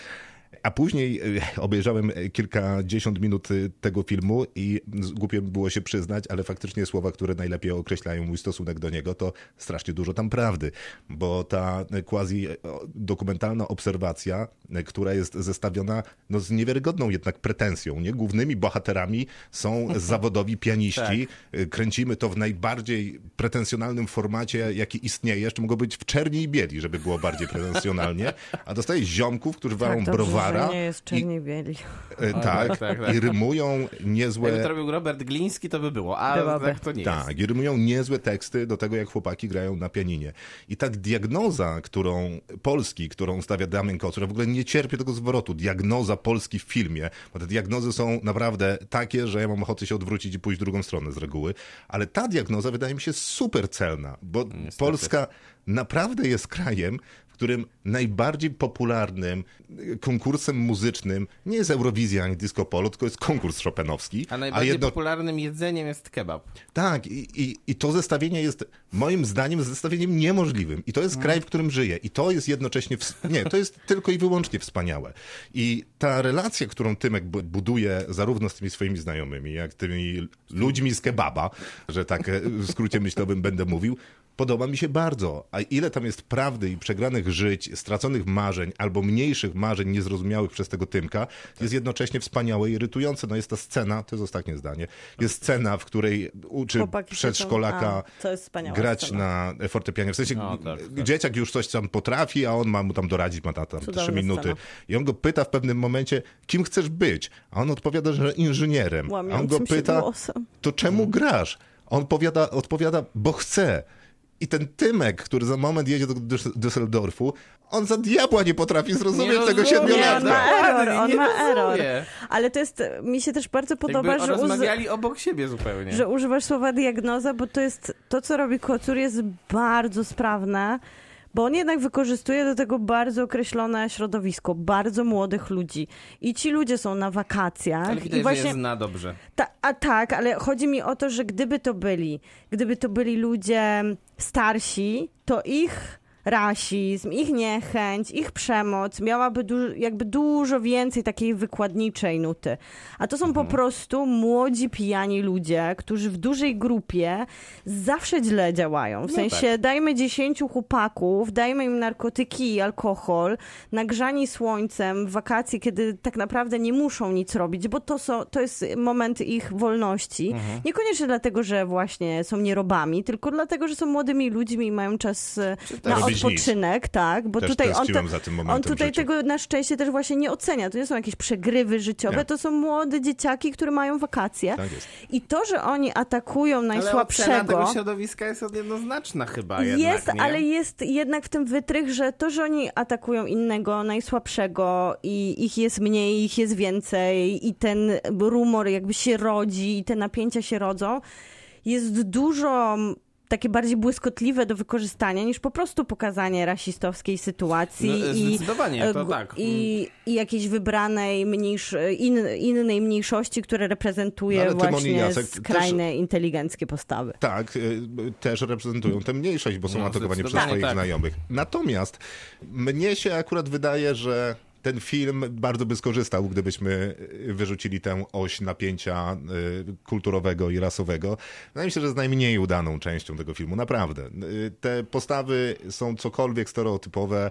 A później e, obejrzałem e, kilkadziesiąt minut e, tego filmu i głupio było się przyznać, ale faktycznie słowa, które najlepiej określają mój stosunek do niego, to strasznie dużo tam prawdy, bo ta quasi dokumentalna obserwacja, która jest zestawiona no, z niewiarygodną jednak pretensją, nie? Głównymi bohaterami są zawodowi pianiści. E, Kręcimy to w najbardziej pretensjonalnym formacie, jaki istnieje. Jeszcze mogło być w czerni i bieli, żeby było bardziej pretensjonalnie, a dostaje ziomków, którzy walą tak, dobrze, że nie jest i, czerni bieli. e, tak, tak, tak. i rymują Jakby to niezłe... robił Robert Gliński, to by było, ale Byłoby. tak to nie jest. Tak, i rymują niezłe teksty do tego, jak chłopaki grają na pianinie. I ta diagnoza, którą Polski, którą stawia Damian Kocur, ja w ogóle nie cierpię tego zwrotu, diagnoza Polski w filmie, bo te diagnozy są naprawdę takie, że ja mam ochotę się odwrócić i pójść w drugą stronę z reguły, ale ta diagnoza wydaje mi się super celna, bo Polska naprawdę jest krajem, którym najbardziej popularnym konkursem muzycznym nie jest Eurowizja ani Disco Polo, tylko jest konkurs Chopinowski. A najbardziej popularnym jedzeniem jest kebab. Tak, i, i, i to zestawienie jest moim zdaniem zestawieniem niemożliwym. I to jest kraj, w którym żyję. I to jest jednocześnie, ws- nie, to jest tylko i wyłącznie wspaniałe. I ta relacja, którą Tymek bu- buduje zarówno z tymi swoimi znajomymi, jak tymi ludźmi z kebaba, że tak e, w skrócie myślowym będę mówił, podoba mi się bardzo. A ile tam jest prawdy i przegranych żyć, straconych marzeń, albo mniejszych marzeń niezrozumiałych przez tego Tymka, jest jednocześnie wspaniałe i irytujące. No jest ta scena, to jest ostatnie zdanie, jest scena, w której uczy Chłopaki przedszkolaka siedzą- a, grać scena. na fortepianie. W sensie No, tak, tak. dzieciak już coś tam potrafi, a on ma mu tam doradzić, ma tam trzy minuty. scena. I on go pyta w pewnym momencie, kim chcesz być? A on odpowiada, że inżynierem. A on go pyta, głosem. to czemu grasz? On powiada, odpowiada, bo chce. I ten Tymek, który za moment jedzie do Düsseldorfu, on za diabła nie potrafi zrozumieć Nie tego. Nie, on siedmiolatka. ma error, Dokładnie, on nie ma rozumie. error. Ale to jest, mi się też bardzo podoba, Jakby że, uz, rozmawiali obok siebie zupełnie. że używasz słowa diagnoza, bo to jest, to co robi Kocur jest bardzo sprawne, bo on jednak wykorzystuje do tego bardzo określone środowisko, bardzo młodych ludzi. I ci ludzie są na wakacjach. Ale widać, I właśnie że je zna dobrze. Ta, a tak, ale chodzi mi o to, że gdyby to byli, gdyby to byli ludzie starsi, to ich rasizm, ich niechęć, ich przemoc miałaby du- jakby dużo więcej takiej wykładniczej nuty. A to są Mhm. po prostu młodzi, pijani ludzie, którzy w dużej grupie zawsze źle działają. W No sensie tak. dajmy dziesięciu chłopaków, dajmy im narkotyki i alkohol, nagrzani słońcem w wakacje, kiedy tak naprawdę nie muszą nic robić, bo to, są, to jest moment ich wolności. Mhm. Niekoniecznie dlatego, że właśnie są nierobami, tylko dlatego, że są młodymi ludźmi i mają czas na odpoczynek, tak, bo Też tutaj on, tęskniłem te, za tym on tutaj tego na szczęście też właśnie nie ocenia. To nie są jakieś przegrywy życiowe, Nie. to są młode dzieciaki, które mają wakacje. Tak jest. I to, że oni atakują Ale najsłabszego... tego środowiska jest jednoznaczna chyba jednak, Jest, nie? ale jest jednak w tym wytrych, że to, że oni atakują innego, najsłabszego i ich jest mniej, ich jest więcej i ten rumor jakby się rodzi i te napięcia się rodzą, jest dużo takie bardziej błyskotliwe do wykorzystania niż po prostu pokazanie rasistowskiej sytuacji No, i, to e, tak. i, i jakiejś wybranej mniejsz, in, innej mniejszości, która reprezentuje No, właśnie Jacek skrajne inteligenckie postawy. Tak, y, też reprezentują tę mniejszość, bo są No, atakowani przez swoich tak. znajomych. Natomiast mnie się akurat wydaje, że ten film bardzo by skorzystał, gdybyśmy y, wyrzucili tę oś napięcia y, kulturowego i rasowego. Wydaje mi się, że jest najmniej udaną częścią tego filmu, naprawdę. Y, Te postawy są cokolwiek stereotypowe.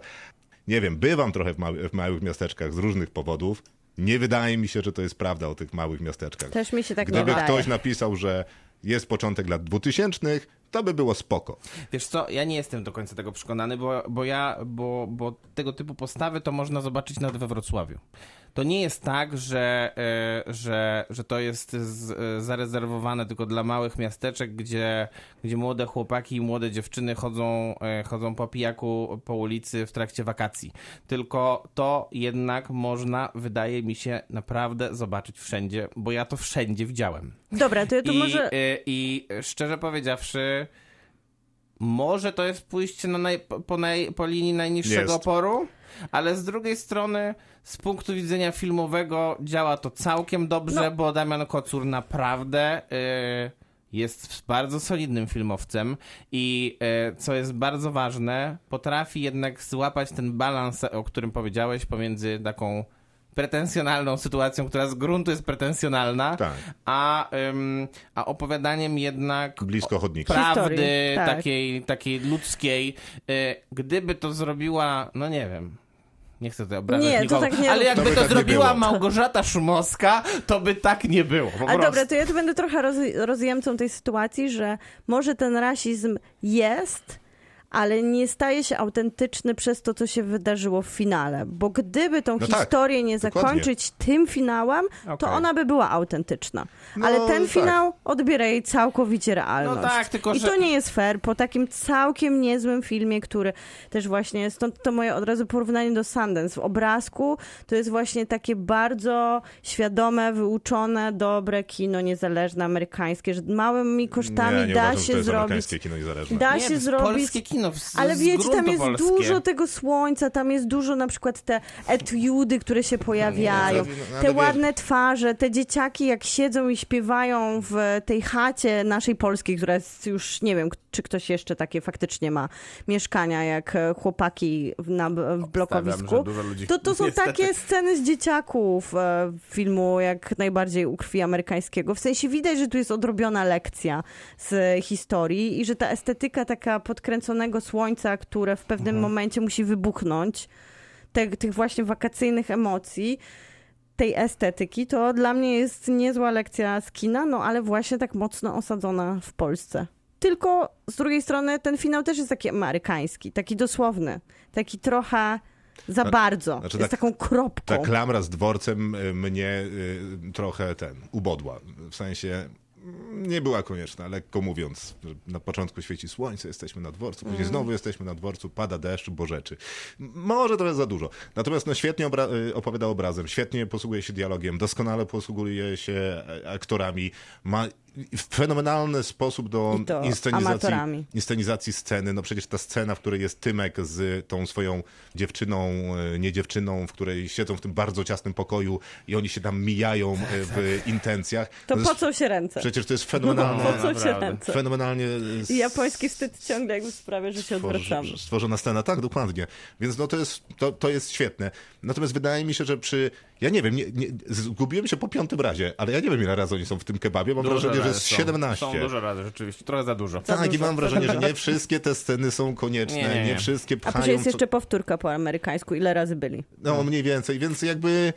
Nie wiem, bywam trochę w, mały, w małych miasteczkach z różnych powodów. Nie wydaje mi się, że to jest prawda o tych małych miasteczkach. Też mi się tak nie Gdyby wydaje. ktoś napisał, że jest początek lat 2000, to by było spoko. Wiesz co, ja nie jestem do końca tego przekonany, bo, bo ja, bo, bo tego typu postawy to można zobaczyć nawet we Wrocławiu. To nie jest tak, że, e, że, że to jest z, e, zarezerwowane tylko dla małych miasteczek, gdzie, gdzie młode chłopaki i młode dziewczyny chodzą, e, chodzą po pijaku po ulicy w trakcie wakacji. Tylko to jednak można, wydaje mi się, naprawdę zobaczyć wszędzie, bo ja to wszędzie widziałem. Dobra, to ja to I, może... y, I szczerze powiedziawszy, może to jest pójście na naj, po, po, naj, po linii najniższego Jest. oporu, ale z drugiej strony, z punktu widzenia filmowego, działa to całkiem dobrze, No. bo Damian Kocur naprawdę. y, jest bardzo solidnym filmowcem i y, co jest bardzo ważne, potrafi jednak złapać ten balans, o którym powiedziałeś, pomiędzy taką pretensjonalną sytuacją, która z gruntu jest pretensjonalna, Tak. a, ym, a opowiadaniem jednak Blisko chodnika. prawdy Historii, tak. takiej, takiej ludzkiej. Y, gdyby to zrobiła, no nie wiem. Nie chcę tutaj obrażać Nie, to nikogo, tak nie ale jakby To to, tak zrobiła. Małgorzata Szumowska, to by tak nie było. Po Ale prostu. dobra, to ja tu będę trochę roz, rozjemcą tej sytuacji, że może ten rasizm jest, ale nie staje się autentyczny przez to, co się wydarzyło w finale. Bo gdyby tą No tak, historię nie dokładnie. zakończyć tym finałem, to Okej. ona by była autentyczna. No, ale ten tak. finał odbiera jej całkowicie realność. No tak, tylko I że- to nie jest fair po takim całkiem niezłym filmie, który też właśnie, stąd to moje od razu porównanie do Sundance. W obrazku to jest właśnie takie bardzo świadome, wyuczone, dobre kino niezależne, amerykańskie, że małymi kosztami nie, nie da uważam, to się jest zrobić. amerykańskie kino niezależne. Da nie, się to zrobić. Kino z, Ale wiecie, tam jest polskie. dużo tego słońca, tam jest dużo na przykład te etiudy, które się pojawiają, no, ale te wiesz- ładne twarze, te dzieciaki jak siedzą i śpiewają w tej chacie naszej polskiej, która jest już, nie wiem, czy ktoś jeszcze takie faktycznie ma mieszkania jak e, chłopaki w, na, w blokowisku. To, to są niestety. takie sceny z dzieciaków e, filmu, jak najbardziej u krwi amerykańskiego. W sensie widać, że tu jest odrobiona lekcja z historii i że ta estetyka taka podkręconego słońca, które w pewnym Mhm. momencie musi wybuchnąć, te, tych właśnie wakacyjnych emocji, tej estetyki, to dla mnie jest niezła lekcja z kina, no ale właśnie tak mocno osadzona w Polsce. Tylko z drugiej strony ten finał też jest taki amerykański, taki dosłowny, taki trochę za bardzo. znaczy jest tak- taką kropką. Ta klamra z dworcem y, mnie y, trochę ten ubodła. W sensie nie była konieczna, lekko mówiąc. Na początku świeci słońce, jesteśmy na dworcu, później znowu jesteśmy na dworcu, pada deszcz, bo rzeczy. Może trochę za dużo. Natomiast no, świetnie obra- y, opowiada obrazem, świetnie posługuje się dialogiem, doskonale posługuje się e, aktorami, ma w fenomenalny sposób do inscenizacji, amatorami. inscenizacji sceny. No przecież ta scena, w której jest Tymek z tą swoją dziewczyną, e, nie dziewczyną, w której siedzą w tym bardzo ciasnym pokoju i oni się tam mijają e, w intencjach. To jest- pocą się ręce. Przecież to jest fenomenalne, się naprawdę. ręce. fenomenalnie I japoński wstyd ciągle jakby sprawia, że się odwracamy. stworzy, stworzona scena, tak, dokładnie. Więc no to jest, to, to jest świetne. Natomiast wydaje mi się, że przy, ja nie wiem, nie, nie, zgubiłem się po piątym razie, ale ja nie wiem ile razy oni są w tym kebabie, mam Dużo wrażenie, że jest są. 17. Są dużo razy, rzeczywiście. Trochę za dużo. Tak, i mam wrażenie, że nie wszystkie te sceny są konieczne, Nie, nie, nie, nie. wszystkie A pchają... później jest jeszcze powtórka po amerykańsku. Ile razy byli? No, mniej więcej, więc jakby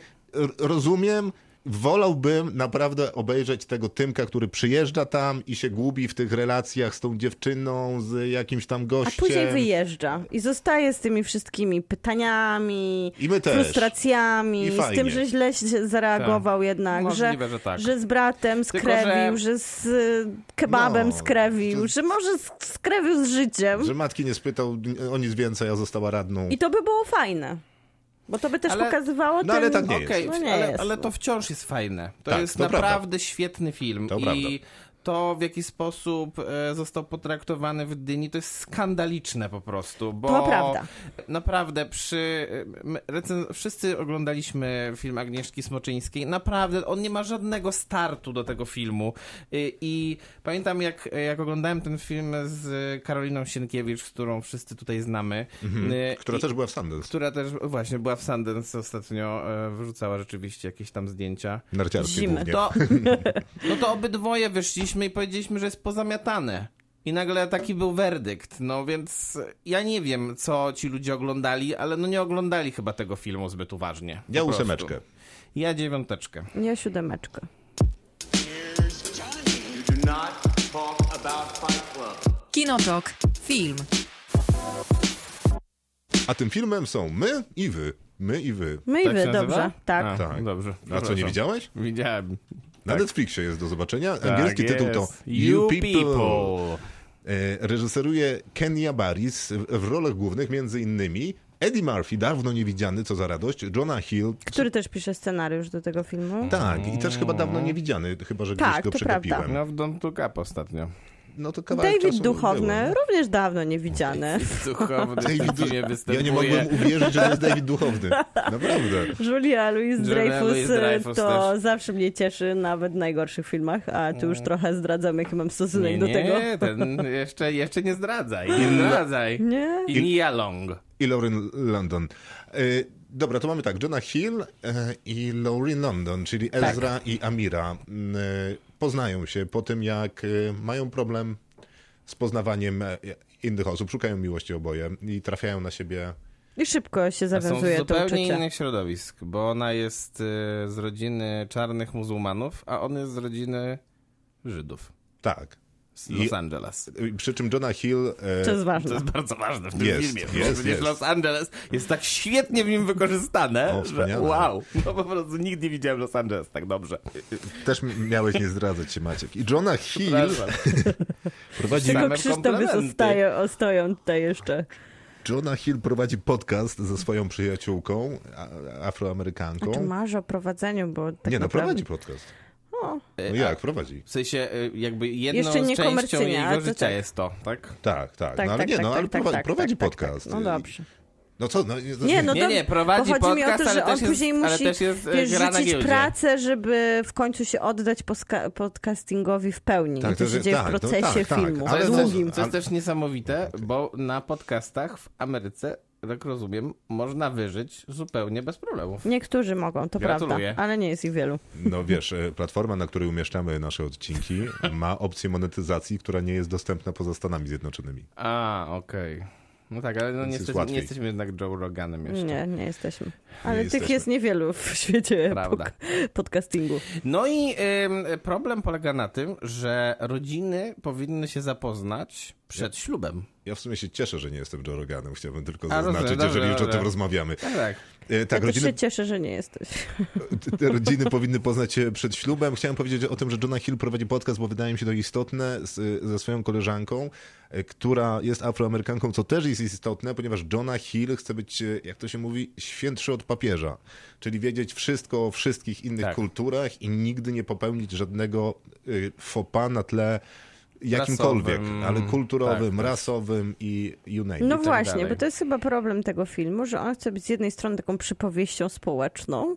rozumiem, wolałbym naprawdę obejrzeć tego Tymka, który przyjeżdża tam i się gubi w tych relacjach z tą dziewczyną, z jakimś tam A gościem. później wyjeżdża i zostaje z tymi wszystkimi pytaniami, I my też. frustracjami, I z tym, że źle się zareagował jednak, że, Możliwe, że tak. że z bratem Tylko, skrewił, że- że, z y, kebabem No, skrewił, to- że może sk- skrewił z życiem. Że matki nie spytał o nic więcej, a została radną. I to by było fajne. Bo to by też Ale- pokazywało No, ten... ale tak nie jest. Okej, No nie ale, jest, ale to wciąż jest fajne. To Tak, jest to naprawdę prawda. świetny film. To I prawda. To, w jaki sposób e, został potraktowany w Dyni, to jest skandaliczne po prostu. Bo To prawda. Naprawdę, przy. e, Recen... Wszyscy oglądaliśmy film Agnieszki Smoczyńskiej. Naprawdę, on nie ma żadnego startu do tego filmu. I, i pamiętam, jak, jak oglądałem ten film z Karoliną Sienkiewicz, którą wszyscy tutaj znamy. e, Mhm. Która i- też była w Sundance. która też właśnie była w Sundance ostatnio, e, wyrzucała rzeczywiście jakieś tam zdjęcia. Narciarskie Zimy. To, no to obydwoje wyszliśmy i powiedzieliśmy, że jest pozamiatane. I nagle taki był werdykt. No więc ja nie wiem, co ci ludzie oglądali, ale no nie oglądali chyba tego filmu zbyt uważnie. Ja ósemeczkę. Ja dziewiąteczkę. Nie siódemeczkę. Kinotok. Film. A tym filmem są my i wy. My i wy. My i Tak wy, dobrze. Tak. A, Tak. Dobrze. A co, nie widziałeś? Widziałem. Na Tak. Netflixie jest do zobaczenia. Tak Angielski tytuł to. You People. E, Reżyseruje Kenya Barris w rolach głównych między innymi Eddie Murphy, dawno niewidziany, co za radość, Jonah Hill. Który też pisze scenariusz do tego filmu. Tak, i też chyba dawno niewidziany, chyba że gdzieś Tak, go to przegapiłem. prawda. No w Don't Look Up ostatnio. No to kawałek David czasu Duchowny, było. również dawno niewidziany. Duchowny David Ja nie mogłem uwierzyć, że to jest David Duchowny. Naprawdę. Julia Louis Julia Dreyfus Louis-Dreyfus to też. zawsze mnie cieszy, nawet w najgorszych filmach, a tu już trochę zdradzam, jaki mam stosunek Nie, do nie, tego. ten jeszcze, jeszcze nie zdradzaj, nie zdradzaj. Nie? I Nia Long. I Lauren London. E, dobra, to mamy tak, Jonah Hill e, i Lauren London, czyli Tak. Ezra i Amira, m, e, poznają się po tym, jak e, mają problem z poznawaniem e, innych osób, szukają miłości oboje i trafiają na siebie. I szybko się są zawiązuje z to zupełnie uczucie. innych środowisk, bo ona jest y, z rodziny czarnych muzułmanów, a on jest z rodziny Żydów Tak. Z I- Los Angeles. E, Przy czym Jonah Hill. e, To jest To ważne. jest bardzo ważne w tym Jest, filmie. jest, jest. Los Angeles jest tak świetnie w nim wykorzystane, O, że wow. No po prostu nigdy nie widziałem Los Angeles tak dobrze. Też miałeś nie zdradzać się, Maciek. I Jonah Hill prowadzi, Tylko Krzysztof zostaje, ostoją tutaj jeszcze. Jonah Hill prowadzi podcast ze swoją przyjaciółką, a- A czy afroamerykanką. marzy o prowadzeniu, bo tak Nie, no naprawdę... prowadzi podcast. O, E, No jak, prowadzi. W sensie e, jakby jedną Jeszcze z nie częścią komercyjnie, ale jego to życia tak. jest to, tak? Tak, tak. Tak, no ale tak, nie, tak, no tak, ale tak, prowadzi, tak, prowadzi tak, podcast. Tak, no dobrze. No co, no, to Nie, no Nie, to, nie, prowadzi bo chodzi mi o to, ale że on jest- później ale musi też jest, e, wiesz, rzucić pracę, żeby w końcu się oddać podcastingowi w pełni. Tak, I to to się dzieje tak, w no procesie tak, tak, filmu. ale to- jest, długim. też, co jest też niesamowite, bo na podcastach w Ameryce, tak rozumiem, można wyżyć zupełnie bez problemów. Niektórzy mogą, to Gratuluję. prawda, ale nie jest ich wielu. No wiesz, e, platforma, na której umieszczamy nasze odcinki, ma opcję monetyzacji, która nie jest dostępna poza Stanami Zjednoczonymi. A, okej. No tak, ale no nie, jest jesteśmy, łatwiej. nie jesteśmy jednak Joe Roganem jeszcze. Nie, nie jesteśmy. Ale tych jesteśmy. jest niewielu w świecie Prawda. podcastingu. No i ym, problem polega na tym, że rodziny powinny się zapoznać przed ślubem. Ja w sumie się cieszę, że nie jestem Joe Roganem. Chciałbym tylko A, zaznaczyć, dobrze, jeżeli już o dobrze. tym rozmawiamy. Tak, tak. E, Tak, ja rodziny, się cieszę, że nie jesteś. te rodziny powinny poznać się przed ślubem. Chciałem powiedzieć o tym, że Jonah Hill prowadzi podcast, bo wydaje mi się to istotne z, ze swoją koleżanką, e, która jest afroamerykanką, co też jest istotne, ponieważ Jonah Hill chce być, e, jak to się mówi, świętszy od papieża. Czyli wiedzieć wszystko o wszystkich innych Tak. kulturach i nigdy nie popełnić żadnego pas na tle jakimkolwiek, Rasowym, ale kulturowym, tak, tak. rasowym i you name No it. właśnie, dalej. bo to jest chyba problem tego filmu, że on chce być z jednej strony taką przypowieścią społeczną,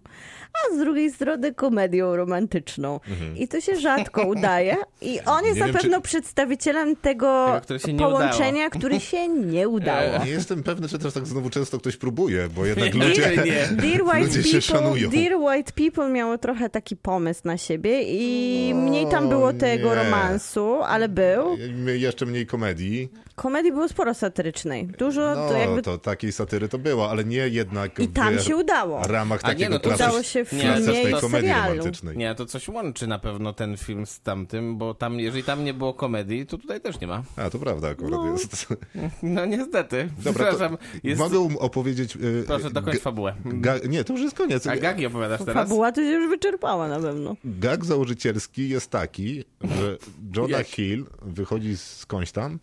a z drugiej strony komedią romantyczną. I to się rzadko udaje. I on jest Nie na wiem, czy- pewno przedstawicielem tego, się połączenia, które się nie udało. Nie jestem pewny, czy też tak znowu często ktoś próbuje, bo jednak Nie, ludzie... nie. Dear White, Ludzie się People, szanują. Dear White People miało trochę taki pomysł na siebie i mniej tam było tego nie. romansu, ale był. Jeszcze mniej komedii. Komedii było sporo satyrycznej. Dużo No, to jakby... to takiej satyry to było, ale nie jednak I tam w się udało. ramach A nie, takiego no to klasycz- udało się w Nie, filmie i w komedii serialu. romantycznej. Nie, to coś łączy na pewno ten film z tamtym, bo tam, jeżeli tam nie było komedii, to tutaj też nie ma. A, to prawda akurat No. jest. No niestety. Dobra, Przepraszam. Jest... mogę um- opowiedzieć... y, Proszę, dokończ fabułę. ga- Nie, to już jest koniec. A Gagi opowiadasz teraz? Fabuła to się już wyczerpała na pewno. Gag założycielski jest taki, że Jonah? Hill wychodzi skądś tam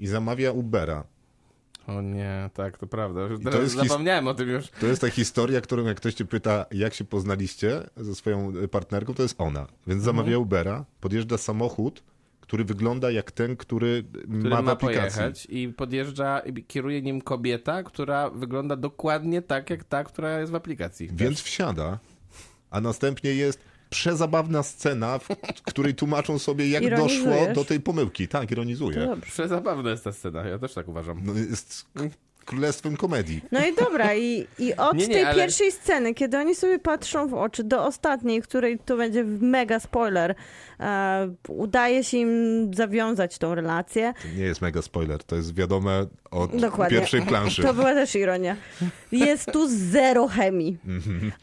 i zamawia Ubera. O nie, tak, to prawda. To jest zapomniałem o tym już. To jest ta historia, którą jak ktoś cię pyta, jak się poznaliście ze swoją partnerką, to jest ona. Więc zamawia Ubera, podjeżdża samochód, który wygląda jak ten, który, Który ma ma, aplikacji. pojechać i podjeżdża, i kieruje nim kobieta, która wygląda dokładnie tak, jak ta, która jest w aplikacji. Więc wsiada, a następnie jest przezabawna scena, w której tłumaczą sobie, jak doszło do tej pomyłki. Tak, ironizuję. Przezabawna jest ta scena, ja też tak uważam. No, jest królestwem komedii. No i dobra, i, i od Nie, nie, tej ale- pierwszej sceny, kiedy oni sobie patrzą w oczy, do ostatniej, której to będzie mega spoiler, e, udaje się im zawiązać tą relację. To nie jest mega spoiler, to jest wiadome od Dokładnie. pierwszej planszy. To była też ironia. Jest tu zero chemii.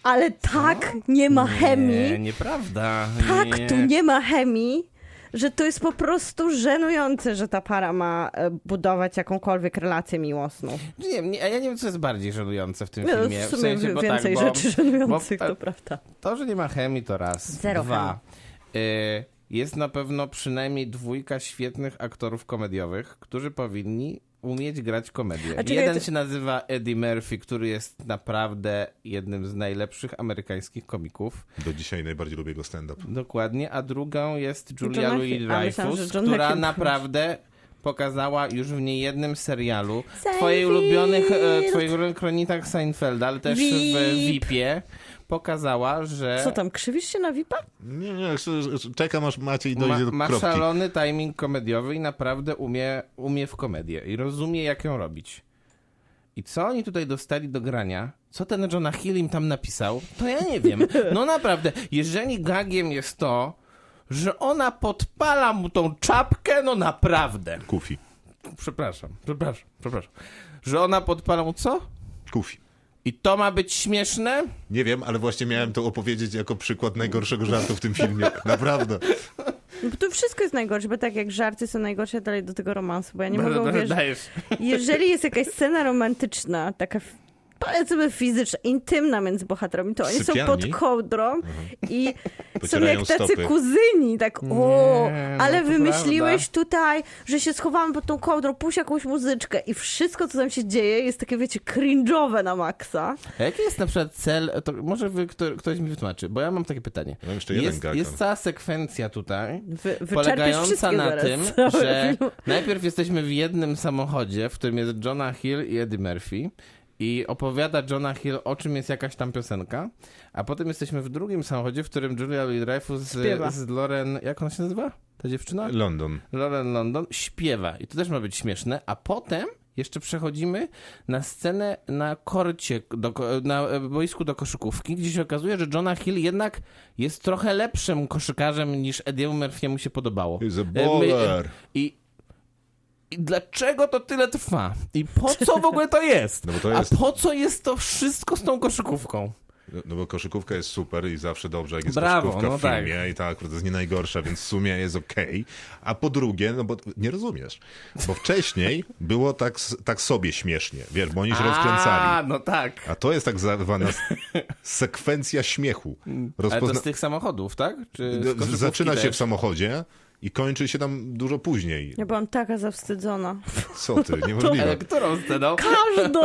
Ale tak nie ma Nie, chemii, nieprawda. tak nie. tu nie ma chemii, że to jest po prostu żenujące, że ta para ma e, budować jakąkolwiek relację miłosną. Nie, nie, ja nie wiem, co jest bardziej żenujące w tym No, filmie. w sumie sensie, bo więcej tak, bo, rzeczy żenujących, bo- to prawda. To, że nie ma chemii, to raz. Zero Dwa. Y, jest na pewno przynajmniej dwójka świetnych aktorów komediowych, którzy powinni umieć grać komedię. Jeden to- się nazywa Eddie Murphy, który jest naprawdę jednym z najlepszych amerykańskich komików. Do dzisiaj najbardziej lubię go stand-up. Dokładnie. A drugą jest Julia Johna Louis Hill. A, myślałam, Dreyfus, że John która naprawdę pokazała już w niejednym serialu Seinfeld. twoich ulubionych, e, twoich ulubionych kronikach Seinfelda, ale też w Veep. VIP-ie pokazała, że Co tam, krzywisz się na VIP-a? Nie, nie, czekam aż Maciej dojdzie ma, do ma kropki. szalony timing komediowy i naprawdę umie, umie w komedię i rozumie, jak ją robić. I co oni tutaj dostali do grania? Co ten Jonah Hill im tam napisał? To ja nie wiem. No naprawdę, jeżeli gagiem jest to, że ona podpala mu tą czapkę, no naprawdę. Kufi. Przepraszam, przepraszam, przepraszam. Że ona podpala mu co? Kufi. I to ma być śmieszne? Nie wiem, ale właśnie miałem to opowiedzieć jako przykład najgorszego żartu w tym filmie. Naprawdę. No bo to wszystko jest najgorsze, bo tak jak żarty są najgorsze, dalej do tego romansu, bo ja nie Bardzo mogę dobrze uwierzyć. Jeżeli jest jakaś scena romantyczna, taka powiedzmy fizyczna, intymna między bohaterami, to oni są pod kołdrą i są Mhm. Jak tacy stopy. kuzyni, tak o, no ale to wymyśliłeś prawda. tutaj, że się schowamy pod tą kołdrą, puść jakąś muzyczkę i wszystko, co tam się dzieje jest takie, wiecie, cringe'owe na maksa. A jaki jest na przykład cel, to może wy, kto, ktoś mi wytłumaczy, bo ja mam takie pytanie. Mam jeszcze jeden jest, gag, jest cała sekwencja tutaj, Wy, polegająca na zaraz, tym, że film. najpierw jesteśmy w jednym samochodzie, w którym jest Jonah Hill i Eddie Murphy i opowiada Jonah Hill, o czym jest jakaś tam piosenka, a potem jesteśmy w drugim samochodzie, w którym Julia Louis-Dreyfus z, z Lauren, jak ona się nazywa? Ta dziewczyna? London. Lauren London śpiewa i to też ma być śmieszne, a potem jeszcze przechodzimy na scenę na korcie, do, na e, boisku do koszykówki, gdzie się okazuje, że Jonah Hill jednak jest trochę lepszym koszykarzem niż Eddie'emu Murphy'emu się podobało. He's a E, my- baller. I, I dlaczego to tyle trwa? I po co w ogóle to jest? No to jest- A po co jest to wszystko z tą koszykówką? No bo koszykówka jest super i zawsze dobrze, jak jest Brawo, koszykówka no w tak. filmie i tak akurat jest nie najgorsza, więc w sumie jest okej. A po drugie, no bo nie rozumiesz, bo wcześniej było tak, tak sobie śmiesznie, wiesz, bo oni się A, rozkręcali. no tak. A to jest tak zwana sekwencja śmiechu. Ale to Rozpozna... z tych samochodów, tak? Koszykówki Zaczyna się też? w samochodzie i kończy się tam dużo później. Ja byłam taka zawstydzona. Co ty, niemożliwe. Ale którą sceną? Każdą!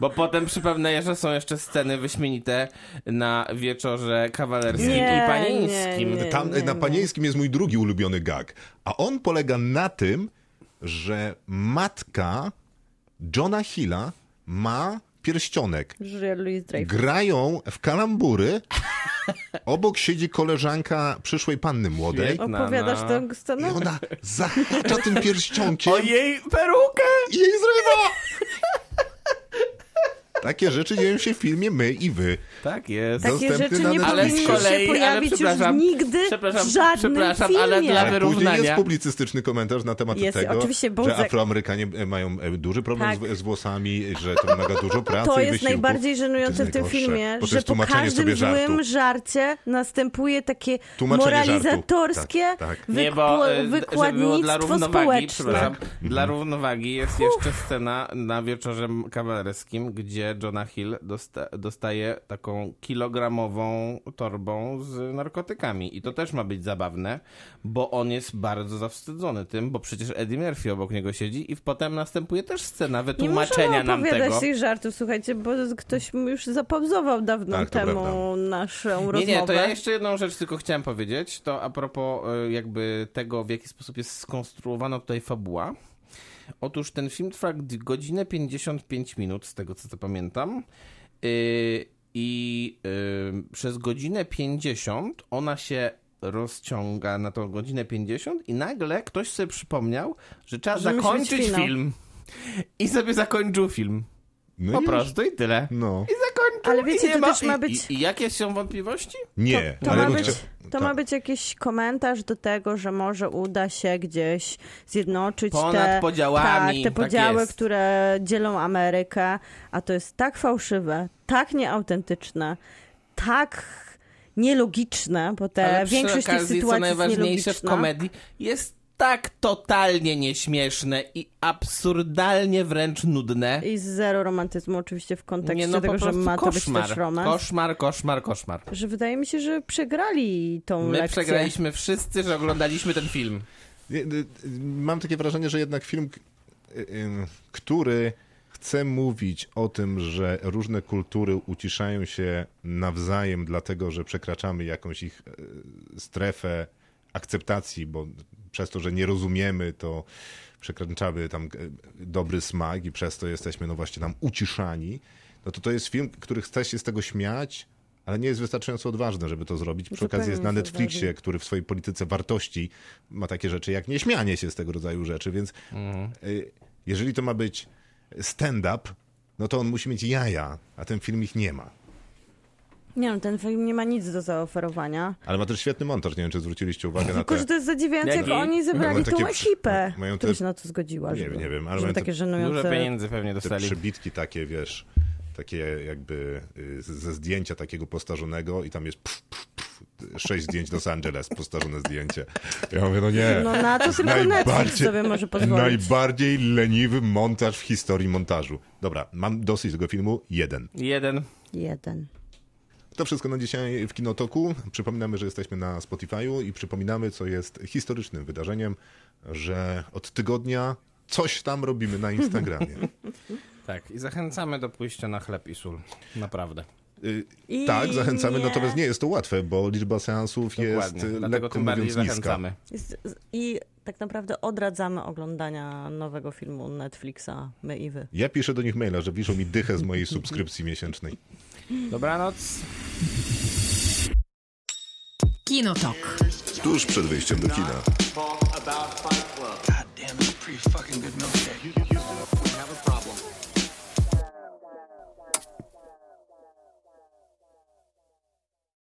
Bo potem przypomnę, że są jeszcze sceny wyśmienite na wieczorze kawalerskim Nie, i panieńskim. nie, nie. Tam na panieńskim jest mój drugi ulubiony gag. A on polega na tym, że matka Johna Hilla ma pierścionek. Grają w kalambury. Obok siedzi koleżanka przyszłej panny młodej. Świetna. Opowiadasz no. tę I scenę? ona zahacza tym pierścionkiem O jej perukę! i jej zrywa. Takie rzeczy dzieją się w filmie My i Wy. Tak jest. Tak. Takie dostępny rzeczy nie Ale powinny kolei, się ale pojawić już nigdy przepraszam, w żadnym przepraszam, filmie. ale dla A później wyrównania. jest publicystyczny komentarz na temat Jest, tego, oczywiście, bo że Afroamerykanie e, mają e, duży problem Tak. z, z włosami, że to wymaga dużo pracy To i jest wysiłku. najbardziej żenujące jest w tym filmie, że po tłumaczenie każdym sobie żartu. złym żarcie następuje takie Tłumaczenie moralizatorskie żartu. Tak, tak. Bo e, dla wykładnictwo równowagi, społeczne. Tak. dla równowagi jest jeszcze scena na wieczorze kawalerskim, gdzie Jonah Hill dosta dostaje taką kilogramową torbą z narkotykami. I to też ma być zabawne, bo on jest bardzo zawstydzony tym, bo przecież Eddie Murphy obok niego siedzi i potem następuje też scena Nie wytłumaczenia nam opowiadać tego. tych żartów, słuchajcie, bo ktoś już zapauzował dawno Tak, temu naszą rozmowę. Nie, nie, to ja jeszcze jedną rzecz tylko chciałem powiedzieć, to a propos y, jakby tego, w jaki sposób jest skonstruowana tutaj fabuła. Otóż ten film trwa godzinę 55 minut, z tego co to pamiętam. Y, I y, przez godzinę 50 ona się rozciąga na tą godzinę 50 i nagle ktoś sobie przypomniał, że trzeba zakończyć film. I sobie zakończył film. No Po już. prostu i tyle. No. I zakończył. Ale wiecie, to też ma być- I, I jakie są wątpliwości? Nie, To, ale ma być, chciał- to tak. ma być jakiś komentarz do tego, że może uda się gdzieś zjednoczyć Ponad te, podziałami, tak, te tak podziały, jest. które dzielą Amerykę, a to jest tak fałszywe, tak nieautentyczne, tak nielogiczne, bo te Ale przy większość tych okazji, co sytuacji jest najważniejsze w nielogiczna. komedii, jest tak totalnie nieśmieszne i absurdalnie wręcz nudne. I zero romantyzmu oczywiście w kontekście Nie, no tego, że ma to być koszmar. też romans. Koszmar, koszmar, koszmar. Że wydaje mi się, że przegrali tą My lekcję. przegraliśmy wszyscy, że oglądaliśmy ten film. Y, y, Mam takie wrażenie, że jednak film, y, który chce mówić o tym, że różne kultury uciszają się nawzajem, dlatego że przekraczamy jakąś ich strefę akceptacji, bo przez to, że nie rozumiemy, to przekraczamy tam y, dobry smak i przez to jesteśmy no właśnie tam uciszani, no to to jest film, który chce się z tego śmiać, ale nie jest wystarczająco odważny, żeby to zrobić. Przy Zupełnie okazji jest na Netflixie, odważny. który w swojej polityce wartości ma takie rzeczy jak nieśmianie się z tego rodzaju rzeczy, więc y, jeżeli to ma być stand-up, no to on musi mieć jaja, a ten film ich nie ma. Nie no, ten film nie ma nic do zaoferowania. Ale ma też świetny montaż, nie wiem, czy zwróciliście uwagę na Tylko, te... że to jest zadziwiające, jak oni zebrali Mają tą ekipę, mają te- się na to zgodziła. Nie żeby, wiem, nie wiem, ale mają te- takie Dużo żenujące... pieniędzy pewnie te dostali. przybitki takie, wiesz, takie jakby y, ze zdjęcia takiego postarzonego i tam jest pff, pff, pff, sześć zdjęć Los Angeles, postarzone zdjęcie. Ja mówię, no nie. No na to tylko Netflix sobie może pozwolić. Najbardziej leniwy montaż w historii montażu. Dobra, mam dosyć tego filmu. Jeden. Jeden. Jeden. To wszystko na dzisiaj w Kinotoku. Przypominamy, że jesteśmy na Spotify'u i przypominamy, co jest historycznym wydarzeniem, że od tygodnia coś tam robimy na Instagramie. Tak, i zachęcamy do pójścia na chleb i sól. Naprawdę. Y, I tak, zachęcamy, nie. natomiast nie jest to łatwe, bo liczba seansów jest Dokładnie. y, Dlatego lekko tym bardziej mówiąc zachęcamy. Jest- I tak naprawdę odradzamy oglądania nowego filmu Netflixa My i Wy. Ja piszę do nich maila, że wiszą mi dychę z mojej subskrypcji miesięcznej. Dobranoc. Kinotok. Tuż przed wyjściem do kina.